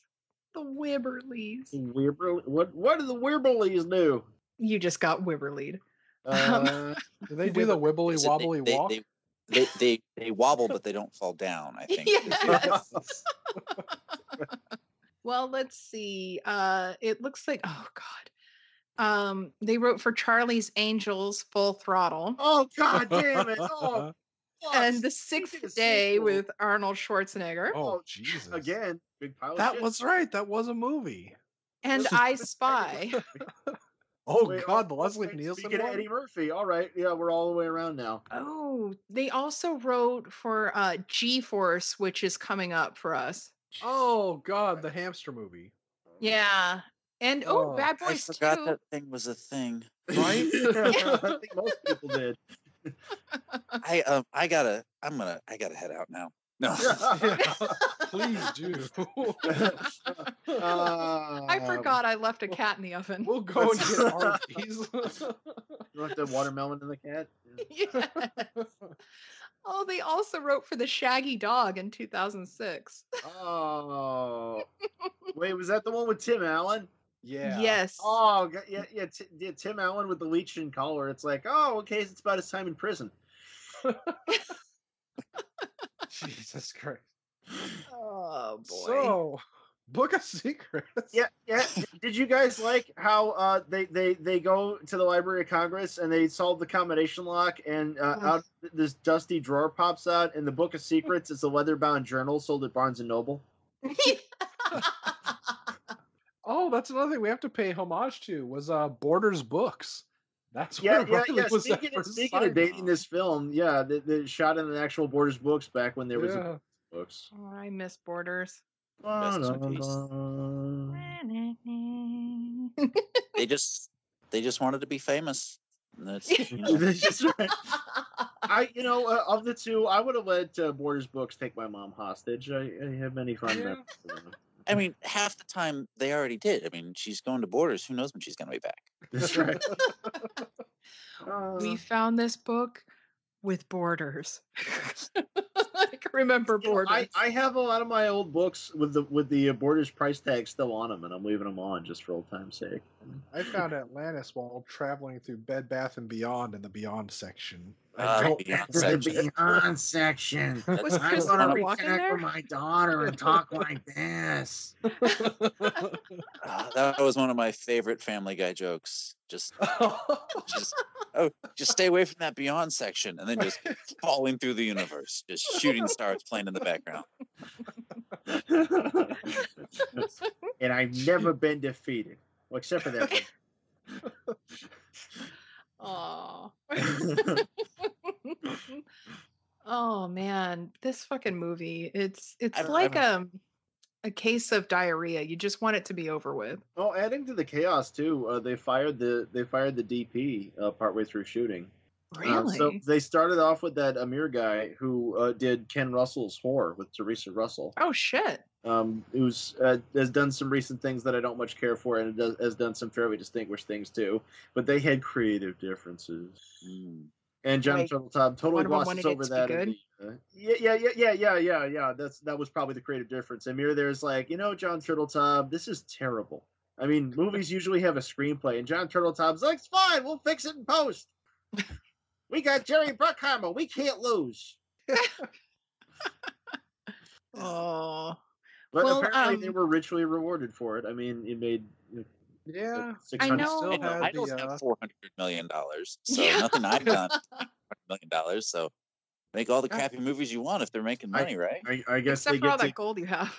The Wibberleys. Wibberley- what what do the Wibberleys do? You just got Wibberleyed. Uh, Do they do the wibbly Is wobbly they, walk? They, they, they, they wobble, but they don't fall down. I think. Yes. well, let's see. Uh, it looks like oh god. Um, they wrote for Charlie's Angels, Full Throttle, oh God damn it! Oh, fuck, and The Sixth of Day sequels, with Arnold Schwarzenegger, oh Jesus! again, big pile that shit. was right. That was a movie. and I Spy. Oh Wait, God, oh, the Leslie wait, Nielsen Speaking of. Eddie Murphy, all right, yeah, we're all the way around now. Oh, they also wrote for uh, G Force, which is coming up for us. Oh God, the hamster movie. Yeah, and oh, Oh, Bad I Boys forgot Two. that thing was a thing. Right? I think most people did. I um I gotta I'm gonna I gotta head out now. No. Please do. I Um, forgot I left a cat in the oven. we'll go and get Arby's. You want the watermelon and the cat? yes. Oh, they also wrote for the Shaggy Dog in 2006. Oh, wait, was that the one with Tim Allen? Yeah. Yes. Oh, yeah, yeah, Ti- yeah, Tim Allen with the leech and collar. It's like, oh, okay, it's about his time in prison. Jesus Christ. Oh boy. So, Book of Secrets. Yeah, yeah. Did you guys like how uh, they they they go to the Library of Congress and they solve the combination lock and uh, out this dusty drawer pops out and the Book of Secrets is a leather bound journal sold at Barnes and Noble. Oh, that's another thing we have to pay homage to was uh Borders books. That's Yeah, where yeah, Riley yeah. was Speaking, for speaking of dating Saigon. this film, yeah, they, they shot in the actual Borders books back when there was a Yeah. books. Oh, I miss Borders. Rest in peace. They just they just wanted to be famous. That's, you know, just right. I, you know, uh, of the two, I would have let uh, Borders books take my mom hostage. I, I have many fond Yeah. memories. Of them. I mean, half the time they already did. I mean, she's going to Borders. Who knows when she's going to be back? That's right. Uh, we found this book with borders. I can remember you know, borders. I, I have a lot of my old books with the with the uh, Borders price tag still on them, and I'm leaving them on just for old time's sake. I found Atlantis while traveling through Bed Bath and Beyond in the Beyond section. I Ah, don't Beyond remember section. beyond section. That's Was I'm Chris gonna Farley walking there? my daughter and talk like this. Ah, that was one of my favorite Family Guy jokes. Just, just, oh, just stay away from that Beyond section, and then just falling through the universe, just shooting stars playing in the background. and I've never been defeated. Well, except for that. one. Aw. Oh man, this fucking movie. It's it's I've- like I've- um a case of diarrhea. You just want it to be over with. Oh, adding to the chaos too, uh, they fired the they fired the DP uh, partway through shooting. Uh, Really? so they started off with that Amir guy who uh, did Ken Russell's Whore with Theresa Russell. oh shit. Um, who's uh, has done some recent things that I don't much care for, and does, has done some fairly distinguished things too. But they had creative differences. Mm. And John Like, Turteltaub totally glosses over that. the, uh, yeah, yeah, yeah, yeah, yeah, yeah, yeah. That's that was probably the creative difference. Amir there's like, you know, Jon Turteltaub, this is terrible. I mean, movies usually have a screenplay, and Jon Turteltaub's like, it's fine, we'll fix it in post. we got Jerry Bruckheimer, we can't lose. Oh. But Well, apparently they um, were richly rewarded for it. I mean, it made yeah. I know- Still I know had I don't the, uh, have four hundred million dollars, so Yeah. nothing I've done. Million dollars, so make all the Yeah. crappy movies you want if they're making money, right? I, I guess Except they for all to that gold you have.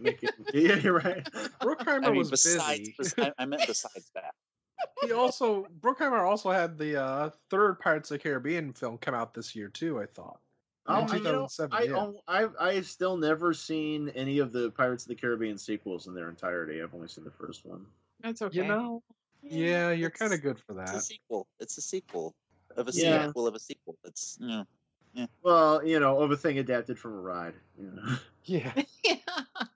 making. yeah, you're right. Bruckheimer I mean, was besides, busy. bes- I, I meant besides that. he also Bruckheimer also had the uh, third Pirates of the Caribbean film come out this year too. I thought. Oh, In I- you know, I, yeah. I've I've still never seen any of the Pirates of the Caribbean sequels in their entirety. I've only seen the first one. That's okay. You know, yeah, you're kind of good for that. It's a sequel. It's a sequel of a Yeah. sequel of a sequel. It's yeah. know. Well, you know, of a thing adapted from a ride. You know. Yeah. yeah.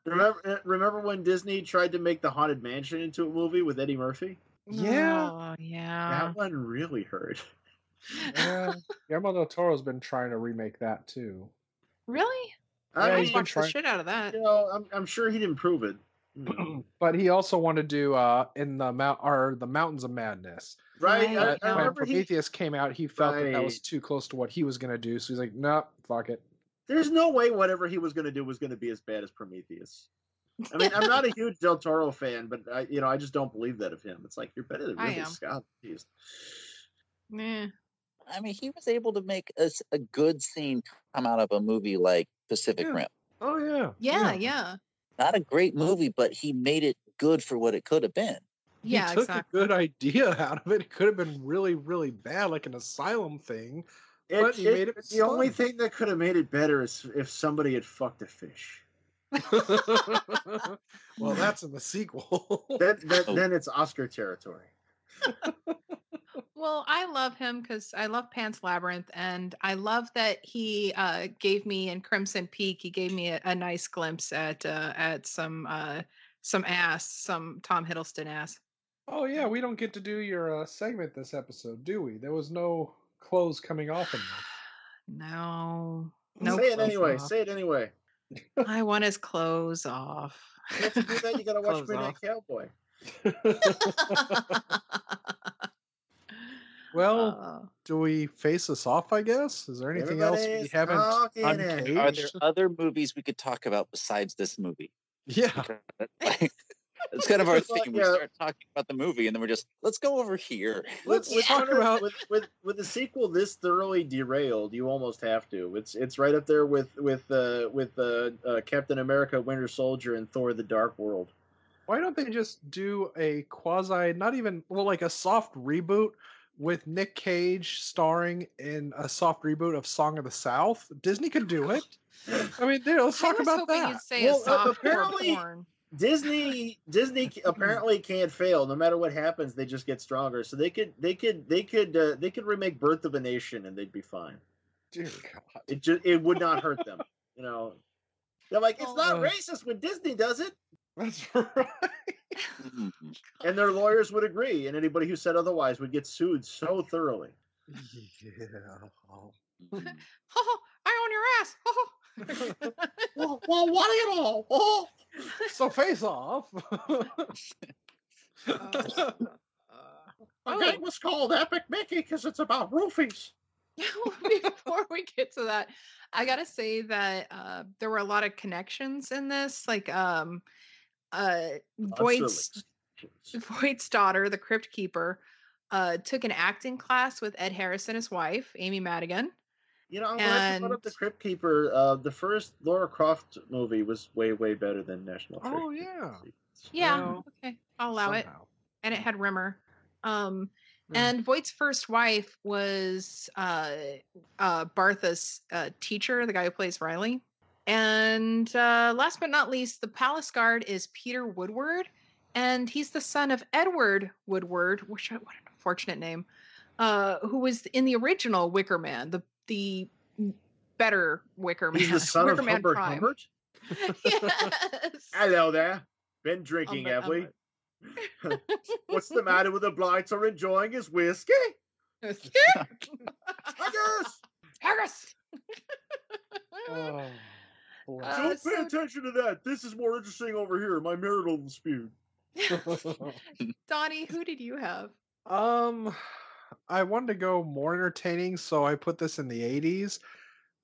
Remember, uh, remember when Disney tried to make the Haunted Mansion into a movie with Eddie Murphy? Yeah. Oh, yeah. That one really hurt. yeah. Guillermo del Toro's been trying to remake that too. Really? I Yeah, I he's mean, been watched the shit out of that. you know, I'm, I'm sure he'd improve it. But he also wanted to do uh in the mount or the Mountains of Madness. right? Right, I, I when remember he, Prometheus came out, he felt that that was too close to what he was gonna do. So he's like, nope, fuck it. there's no way whatever he was going to do was going to be as bad as Prometheus. I mean, I'm not a huge Del Toro fan, but I, you know, I just don't believe that of him. It's like you're better than I Ridley. Scott. Jeez. Eh. I mean, he was able to make a good scene come out of a movie like Pacific Yeah. Rim. Oh yeah. Yeah, yeah. Not a great movie, but he made it good for what it could have been. He Yeah, took exactly. a good idea out of it. It could have been really, really bad, like an asylum thing. It, But he it- made it the only thing that could have made it better is if somebody had fucked a fish. well, that's in the sequel. Then, then, Oh. then it's Oscar territory. Well, I love him because I love Pan's Labyrinth, and I love that he uh, gave me in Crimson Peak. He gave me a, a nice glimpse at uh, at some uh, some ass, some Tom Hiddleston ass. oh yeah, we don't get to do your uh, segment this episode, do we? There was no clothes coming off in No, no. say it anyway. off. Say it anyway. I want his clothes off. You have to do that. You got to watch Clothes Midnight. Cowboy. there. well, Uh, do we face this off? I guess. Is there anything else we haven't uncaged? Are there other movies we could talk about besides this movie? Yeah. Like, it's kind of our Well, thing. We yeah. start talking about the movie, and then we're just let's go over here. Let's with, talk with- about- with, with with the sequel this thoroughly derailed. You almost have to. It's it's right up there with with uh, with uh, uh, Captain America: Winter Soldier and Thor: The Dark World. Why don't they just do a quasi, not even well, like a soft reboot with Nick Cage starring in a soft reboot of Song of the South? Disney could do it. I mean, dude, let's I talk was about that. you'd say Well, a uh, soft apparently- porn. Disney Disney apparently can't fail. No matter what happens, they just get stronger. So they could they could they could uh, they could remake Birth of a Nation and they'd be fine. Dear God. It just it would not hurt them. You know, they're like it's not Oh. racist when Disney does it, That's right. And their lawyers would agree, and anybody who said otherwise would get sued so thoroughly. Yeah. Oh. Oh, I own your ass. Oh. well, well, what at all? Oh. So face off. Uh, The Oh. game was called Epic Mickey because it's about roofies. Before we get to that, I gotta say that uh, there were a lot of connections in this. Like, um, uh, Voight's Voight's daughter, the Crypt Keeper, uh, took an acting class with Ed Harris and his wife, Amy Madigan. You know, I'm glad you brought up the Crypt Keeper. Uh, the first Laura Croft movie was way, way better than National Treasure. Oh, yeah. Yeah, Well, okay, I'll allow it. And it had Rimmer. Um, Yeah. and Voight's first wife was uh, uh, Bartha's uh, teacher, the guy who plays Riley. And uh, last but not least, the palace guard is Peter Woodward, and he's the son of Edward Woodward, which what an unfortunate name, uh, who was in the original Wicker Man, the the better Wicker Man. He's the son Wicker of Man Humbert Prime. Humbert. yes. Hello there. Been drinking, Humbert have we? What's the matter with the blighter enjoying his whiskey? Haggis! Harris. Oh. Uh, Don't pay attention to that. This is more interesting over here. My marital dispute. Donnie, who did you have? um, I wanted to go more entertaining, so I put this in the 80s.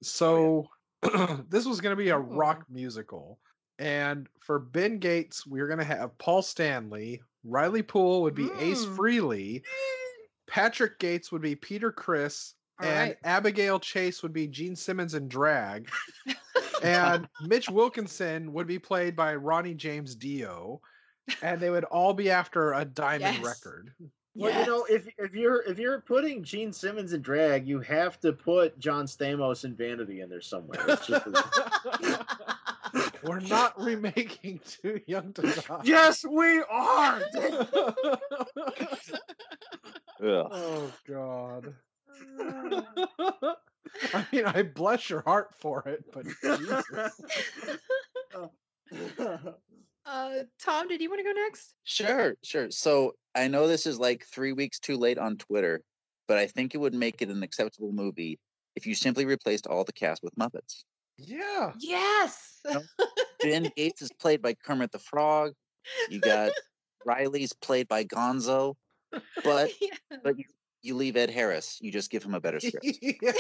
So this was going to be a rock musical. And for Ben Gates, we are going to have Paul Stanley, Riley Poole would be Ace Frehley, Patrick Gates would be Peter Criss, All and right. Abigail Chase would be Gene Simmons in drag. and Mitch Wilkinson would be played by Ronnie James Dio, and they would all be after a diamond Yes. record. Well, you know, if if you're if you're putting Gene Simmons in drag, you have to put John Stamos and Vanity in there somewhere. Just We're not remaking Too Young to Die. yes, we are. Oh God. I mean, I bless your heart for it, but Jesus. uh, Tom, did you want to go next? Sure, sure. So I know this is like three weeks too late on Twitter, but I think it would make it an acceptable movie if you simply replaced all the cast with Muppets. yeah. Yes. Ben Gates is played by Kermit the Frog. You got Riley's played by Gonzo, but Yeah. but you, you leave Ed Harris. You just give him a better script. yeah.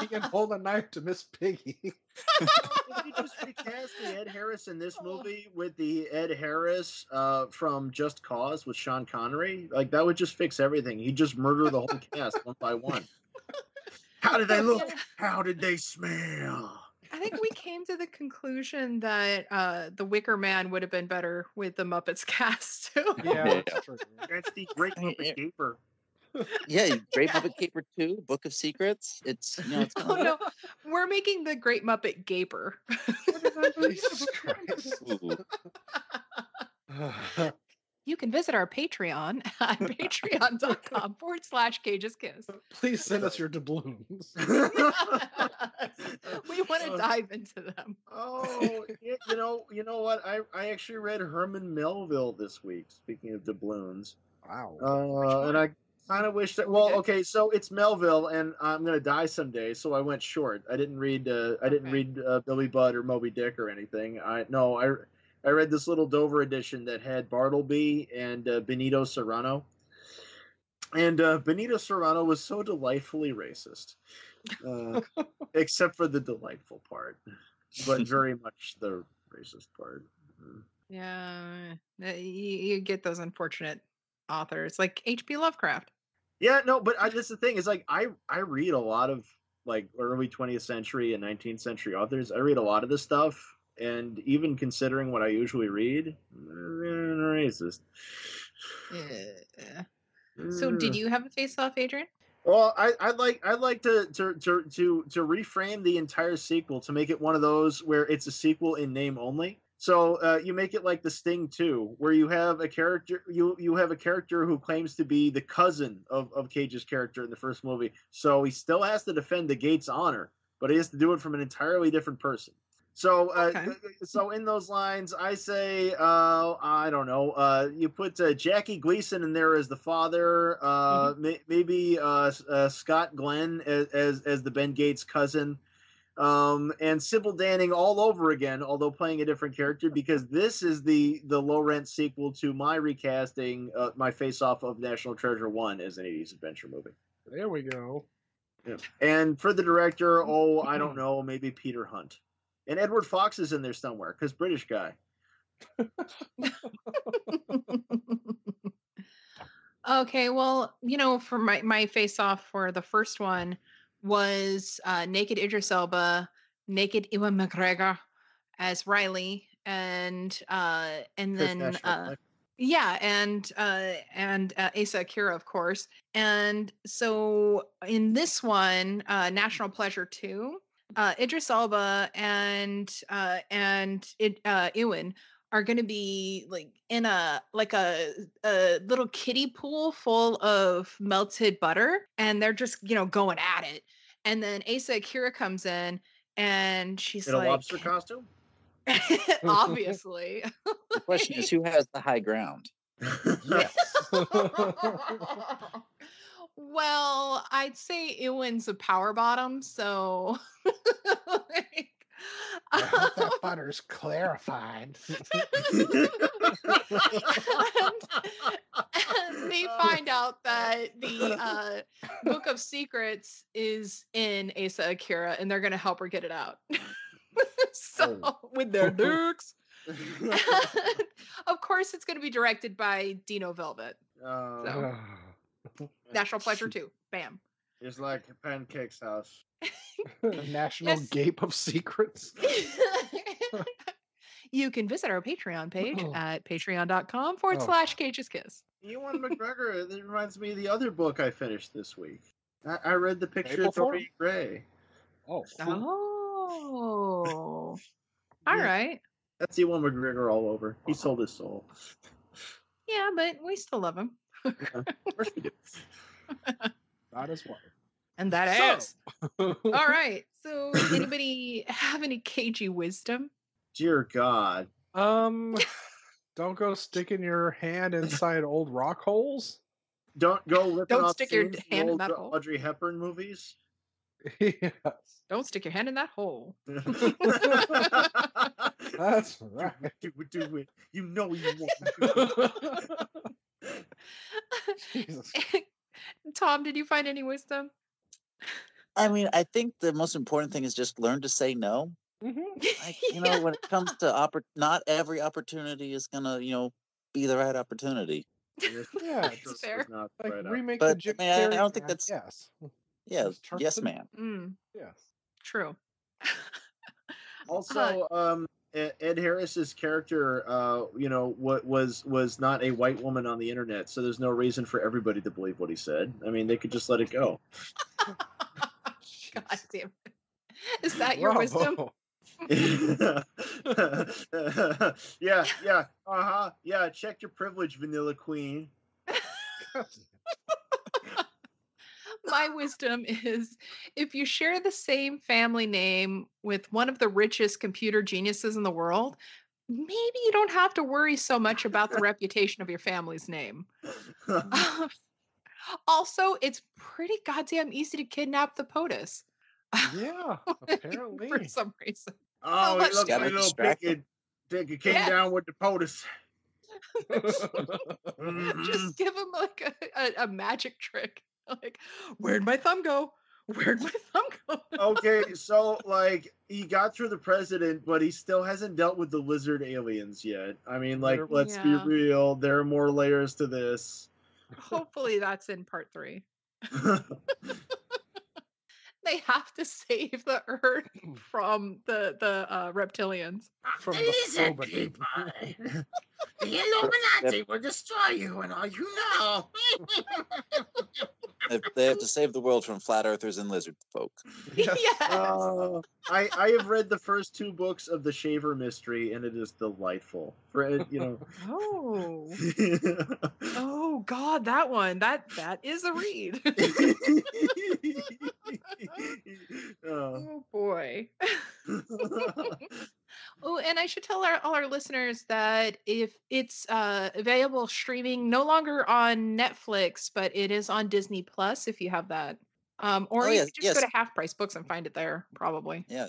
He can hold a knife to Miss Piggy. If you just recast the Ed Harris in this movie with the Ed Harris uh, from Just Cause with Sean Connery, like that would just fix everything. He'd just murder the whole cast one by one. How did they look? How did they smell? I think we came to the conclusion that uh, the Wicker Man would have been better with the Muppets cast too. Yeah, Yeah. that's true. That's the Great I mean, Muppet it- Gaper. Yeah, Great Muppet Caper 2, Book of Secrets. It's you know, it's oh no, we're making the Great Muppet Gaper. Jesus Christ. Ooh. you can visit our Patreon at patreon.com forward slash cages kiss. Please send us your doubloons. we want to Uh, dive into them. Oh, y- you know, you know what? I, I actually read Herman Melville this week. Speaking of doubloons, Wow. uh, and I kind of wish that. Well, Okay. so it's Melville, and I'm gonna die someday, so I went short. I didn't read. Uh, I didn't Okay. read uh, Billy Budd or Moby Dick or anything. I no, I I read this little Dover edition that had Bartleby and uh, Benito Cereno. And uh, Benito Cereno was so delightfully racist, uh, except for the delightful part, but very much the racist part. Yeah, uh, you, you get those unfortunate authors like H.P. Lovecraft. Yeah, no, but I, that's the thing is like I I read a lot of like early 20th century and 19th century authors. I read a lot of this stuff, and even considering what I usually read, eh, racist. Yeah. So, did you have a face off, Adrian? Well, I, I'd like I'd like to, to to to to reframe the entire sequel to make it one of those where it's a sequel in name only. So uh, you make it like the Sting two, where you have a character you you have a character who claims to be the cousin of, of Cage's character in the first movie. So he still has to defend the Gates honor, but he has to do it from an entirely different person. So uh, Okay. so in those lines, I say uh, I don't know. Uh, you put uh, Jackie Gleason in there as the father. Uh, may, maybe uh, uh, Scott Glenn as, as as the Ben Gates cousin, um, and Sybil Danning all over again, although playing a different character because this is the the low rent sequel to my recasting, uh, my face off of National Treasure One as an '80s adventure movie. There we go. And for the director, oh, I don't know, maybe Peter Hunt. And Edward Fox is in there somewhere because British guy. okay, well, you know, for my my face off for the first one was uh, naked Idris Elba, naked Ewan McGregor as Riley, and uh, and then uh, yeah, and uh, and uh, Asa Akira, of course. And so in this one, uh, National Pleasure Two, uh, Idris Elba and uh, and it, uh, Ewan are going to be like in a like a a little kiddie pool full of melted butter, and they're just you know going at it. And then Asa Akira comes in, and she's in a like, lobster costume. obviously. The question is, who has the high ground? Yes. well, I'd say Ewan's a power bottom, so like, I hope that butter's clarified. and, and they find out that the uh, Book of Secrets is in Asa Akira, and they're going to help her get it out. so with their dukes. of course, it's going to be directed by Dino Velvet. Uh, So. National Pleasure 2. Bam. It's like Pancake's house. National Yes. Gape of Secrets. you can visit our Patreon page Oh. at patreon.com forward Oh. slash cages kiss. Ewan McGregor. That reminds me of the other book I finished this week. I, I read the picture of Form? Dorian Gray. Oh, Oh. All Yeah. right. That's Ewan McGregor all over. He sold his soul. Yeah, but we still love him. Of course we do. not his wife. And that So- ass. All right. So, anybody have any cagey wisdom? Dear God. Um, don't go sticking your hand inside old rock holes. Don't go ripping Don't stick your hand in old that hole. Audrey Hepburn movies. yes, Don't stick your hand in that hole. that's right. Do it, do it. You know you want. Jesus. Tom, did you find any wisdom? I mean, I think the most important thing is just learn to say no. Mhm. Like, you know, when it comes to oppor- not every opportunity is gonna, you know, be the right opportunity. Yeah, This it's fair. not Like right remake But, the I mean, I- I don't think that's- yes, Yeah, yes, Charleston? man. Mm, yes. true. Also, um, Ed Harris's character, uh, you know, what was was not a white woman on the internet, so there's no reason for everybody to believe what he said. I mean, they could just let it go. God damn it. Is that your wisdom? Yeah, yeah, uh huh, yeah. Check your privilege, Vanilla Queen. My wisdom is if you share the same family name with one of the richest computer geniuses in the world, maybe you don't have to worry so much about the reputation of your family's name. Um, also, it's pretty goddamn easy to kidnap the POTUS Yeah, apparently. for some reason. oh, much he looked like a little distract pig. Dick came Yeah. down with the POTUS. Just mm-hmm. give him like a, a, a magic trick. Like, where'd my thumb go? Where'd my thumb go? okay, so like he got through the president, but he still hasn't dealt with the lizard aliens yet. I mean, like, let's Yeah. be real. There are more layers to this. Hopefully, that's in part three. They have to save the Earth from the the uh, reptilians. From the Sobek. the Illuminati will destroy you and all you know. They- They have to save the world from flat earthers and lizard folk. Yes. yes. Uh, I I have read the first two books of the Shaver Mystery, and it is delightful. For uh, you know. oh. Oh God, that one. That that is a read. Uh, oh boy. Oh, and I should tell our, all our listeners that if it's uh, available streaming, no longer on Netflix, but it is on Disney Plus if you have that. Um, or Oh, you yes, just go to Half Price Books and find it there, probably. Yeah.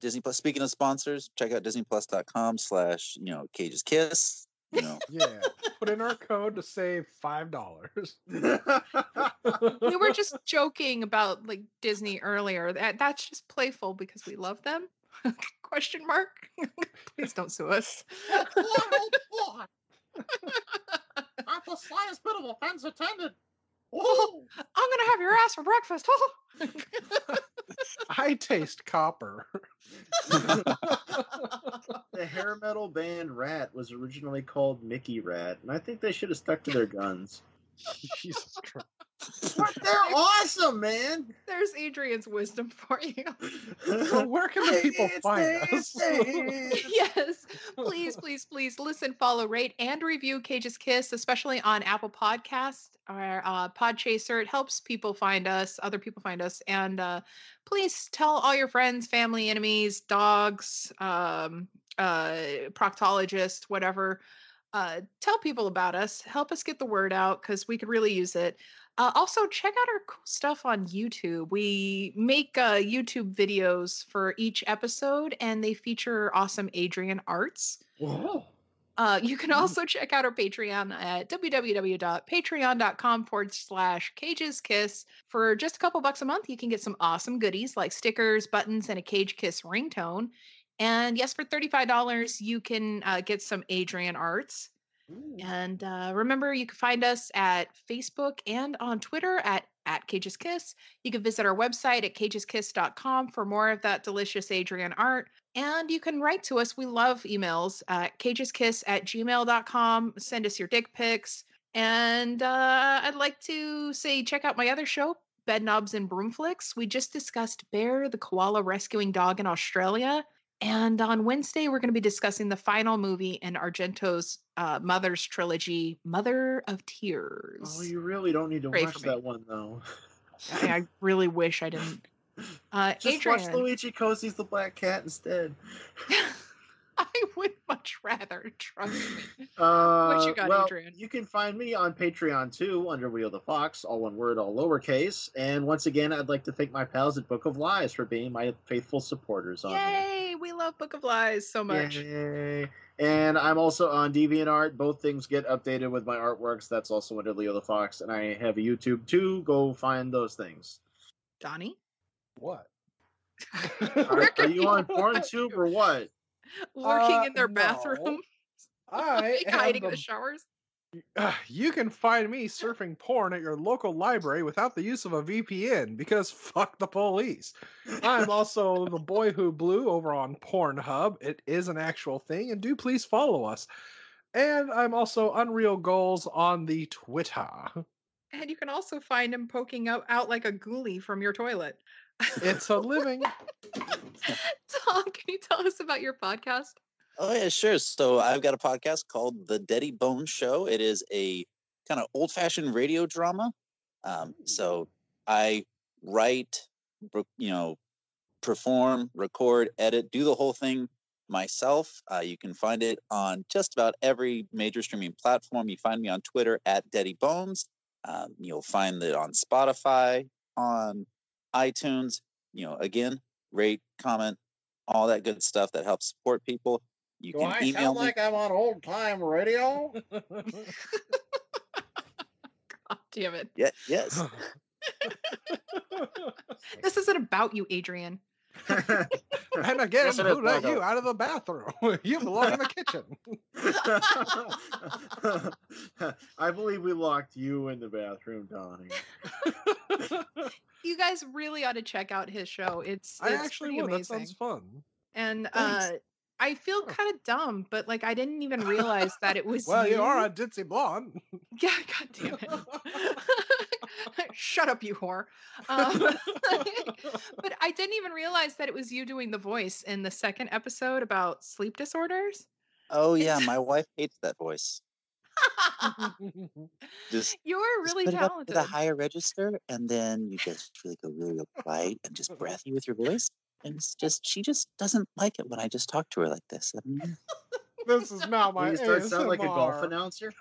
Disney Plus. Speaking of sponsors, check out disneyplus.com slash, you know, Cage's Kiss. You know, Yeah. Put in our code to save five dollars. we were just joking about like Disney earlier. That that's just playful because we love them. Question mark. Please don't sue us. Not the slightest bit of offense intended. I'm gonna have your ass for breakfast. I taste copper. the hair metal band Ratt was originally called Mickey Ratt, and I think they should have stuck to their guns. Jesus Christ. But they're awesome, man. There's Adrian's wisdom for you. Where can the people find us? yes. Please please please listen follow rate and review cage's kiss especially on apple podcast or uh, podchaser it helps people find us other people find us. And uh, please tell all your friends family enemies dogs um, uh, proctologists whatever. Uh, tell people about us. Help us get the word out because we could really use it uh, also, check out our cool stuff on YouTube. We make uh, YouTube videos for each episode, and they feature awesome Adrian arts. Whoa. Uh, you can also check out our Patreon at www.patreon.com forward slash cages kiss. For just a couple bucks a month, you can get some awesome goodies like stickers, buttons, and a cage kiss ringtone. And yes, for $35, you can uh, get some Adrian arts. And uh, remember, you can find us at Facebook and on Twitter at at Cages Kiss. You can visit our website at cageskiss.com for more of that delicious Adrian art. And you can write to us. We love emails at cageskiss at gmail.com. Send us your dick pics. And uh, I'd like to say, check out my other show, Bed Knobs and Broomflicks. We just discussed Bear, the koala rescuing dog in Australia. And on Wednesday, we're going to be discussing the final movie in Argento's uh, Mother's trilogy, Mother of Tears. Oh, you really don't need to Pray watch that one though. I, I really wish I didn't. Uh, Just watch Luigi Cozzi's the Black Cat instead. I would much rather. Trust me. Uh, you got, well, Adrian? You can find me on Patreon too, under Wheel the Fox, all one word, all lowercase. And once again, I'd like to thank my pals at Book of Lies for being my faithful supporters on here. Yay! We love Book of Lies so much. Yay. And I'm also on DeviantArt. Both things get updated with my artworks. That's also under Leo the Fox. And I have a YouTube too. Go find those things. Donnie, What? Are, are you on PornTube or what? lurking Uh, in their no. bathroom, I am hiding in the the showers. Uh, you can find me surfing porn at your local library without the use of a VPN because fuck the police. I'm also the boy who blew over on Pornhub. It is an actual thing, and do please follow us. And I'm also Unreal Goals on the Twitter. And you can also find him poking out, out like a ghoulie from your toilet. It's a living. Tom, can you tell us about your podcast? Oh yeah, sure. So I've got a podcast called The Deady Bone Show. It is a kind of old-fashioned radio drama. Um, so I write, you know, perform, record, edit, do the whole thing myself. Uh, you can find it on just about every major streaming platform. You find me on Twitter at Deady Bones. Um, you'll find it on Spotify, on iTunes. You know, again, rate, comment, all that good stuff that helps support people. You Do can I email sound me. like I'm on old time radio? God damn it. Yeah, yes. This isn't about you, Adrian. and again, Yes, who let you out of the bathroom? you belong in the kitchen. I believe we locked you in the bathroom, Donnie. You guys really ought to check out his show. It's, I it's actually pretty would. That amazing. sounds fun. And Thanks. uh, I feel Huh. kind of dumb, but like I didn't even realize that it was Well, you. you are a ditzy blonde. Yeah, god damn it. Shut up, you whore. Um, but I didn't even realize that it was you doing the voice in the second episode about sleep disorders. Oh yeah, my wife hates that voice. Just You're just really put it up to the higher register, and then you just really go really, real quiet and just breathy with your voice. And it's just she just doesn't like it when I just talk to her like this. I this is not my you start sounding like a golf announcer.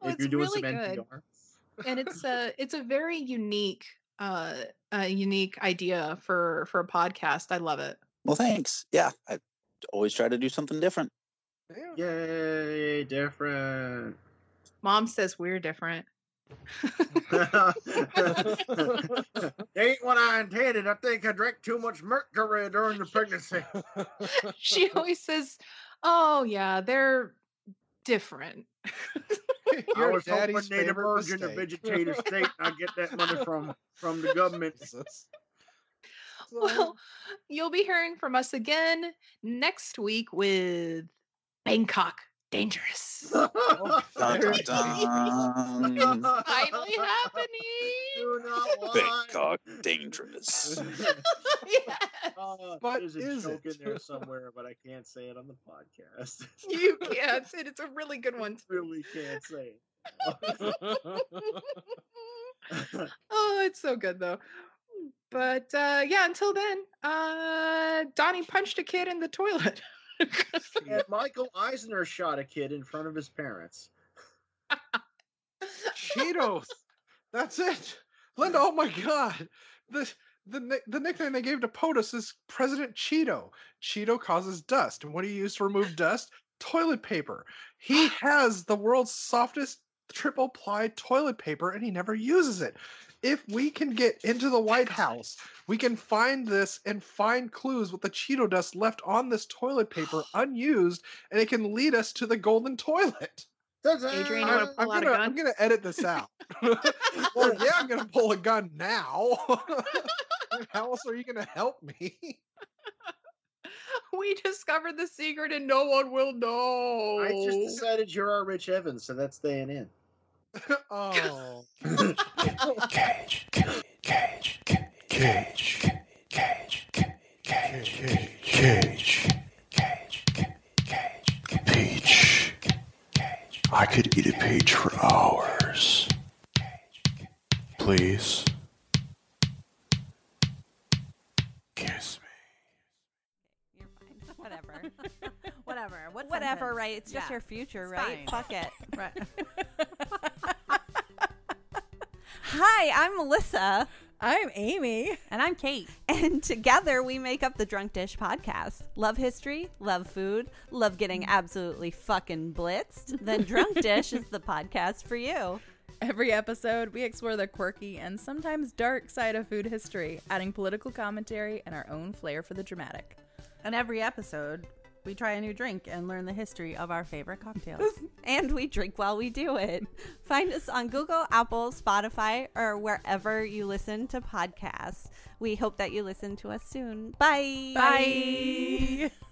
Well, if you're it's doing really some good. NPR. and it's a it's a very unique uh a unique idea for for a podcast. I love it. Well, thanks. Yeah, I always try to do something different. Yeah. Yay, different. Mom says we're different. Ain't what I intended. I think I drank too much mercury during the pregnancy. she always says, "Oh yeah, they're different." I Your was hoping daddy's they'd favorite emerge in a vegetative state I get that money from from the government. Jesus. Well, you'll be hearing from us again next week with Bangkok Dangerous. Oh, Dun, dun, dun. Finally happening. Do not lie. Bangkok dangerous. yes. Uh, But there's a joke it? in there somewhere, but I can't say it on the podcast. You can't. say it. it's a really good one. too. really can't say it. oh, it's so good though. But uh yeah, until then, uh Donnie punched a kid in the toilet. and Michael Eisner shot a kid in front of his parents. Cheetos. That's it. Linda, oh my god. The the the nickname they gave to POTUS is President Cheeto. Cheeto causes dust. And what do you use to remove dust? Toilet paper. He has the world's softest triple ply toilet paper and he never uses it. If we can get into the White House, we can find this and find clues with the Cheeto dust left on this toilet paper unused, and it can lead us to the golden toilet. Adrian, I'm, pull I'm out a gonna, gun? I'm gonna edit this out. well, yeah, I'm gonna pull a gun now. How else are you gonna help me? we discovered the secret and no one will know. I just decided you're our Rich Evans, so that's staying in. oh, Cage, cage, cage, cage, cage, cage, cage, cage, cage, peach. I could eat a peach for hours. Cage. Please. Kiss me. You're fine. Whatever. Whatever. What Whatever, sentence? right? It's just Yeah. your future, It's right? fine. Fuck it. Right. Hi, I'm Melissa, I'm Amy. and I'm Kate, and together we make up the Drunk Dish podcast. Love history, love food, love getting absolutely fucking blitzed. Then Drunk Dish is the podcast for you. Every episode, we explore the quirky and sometimes dark side of food history, adding political commentary and our own flair for the dramatic. And every episode, we try a new drink and learn the history of our favorite cocktails. And we drink while we do it. Find us on Google, Apple, Spotify, or wherever you listen to podcasts. We hope that you listen to us soon. Bye. Bye.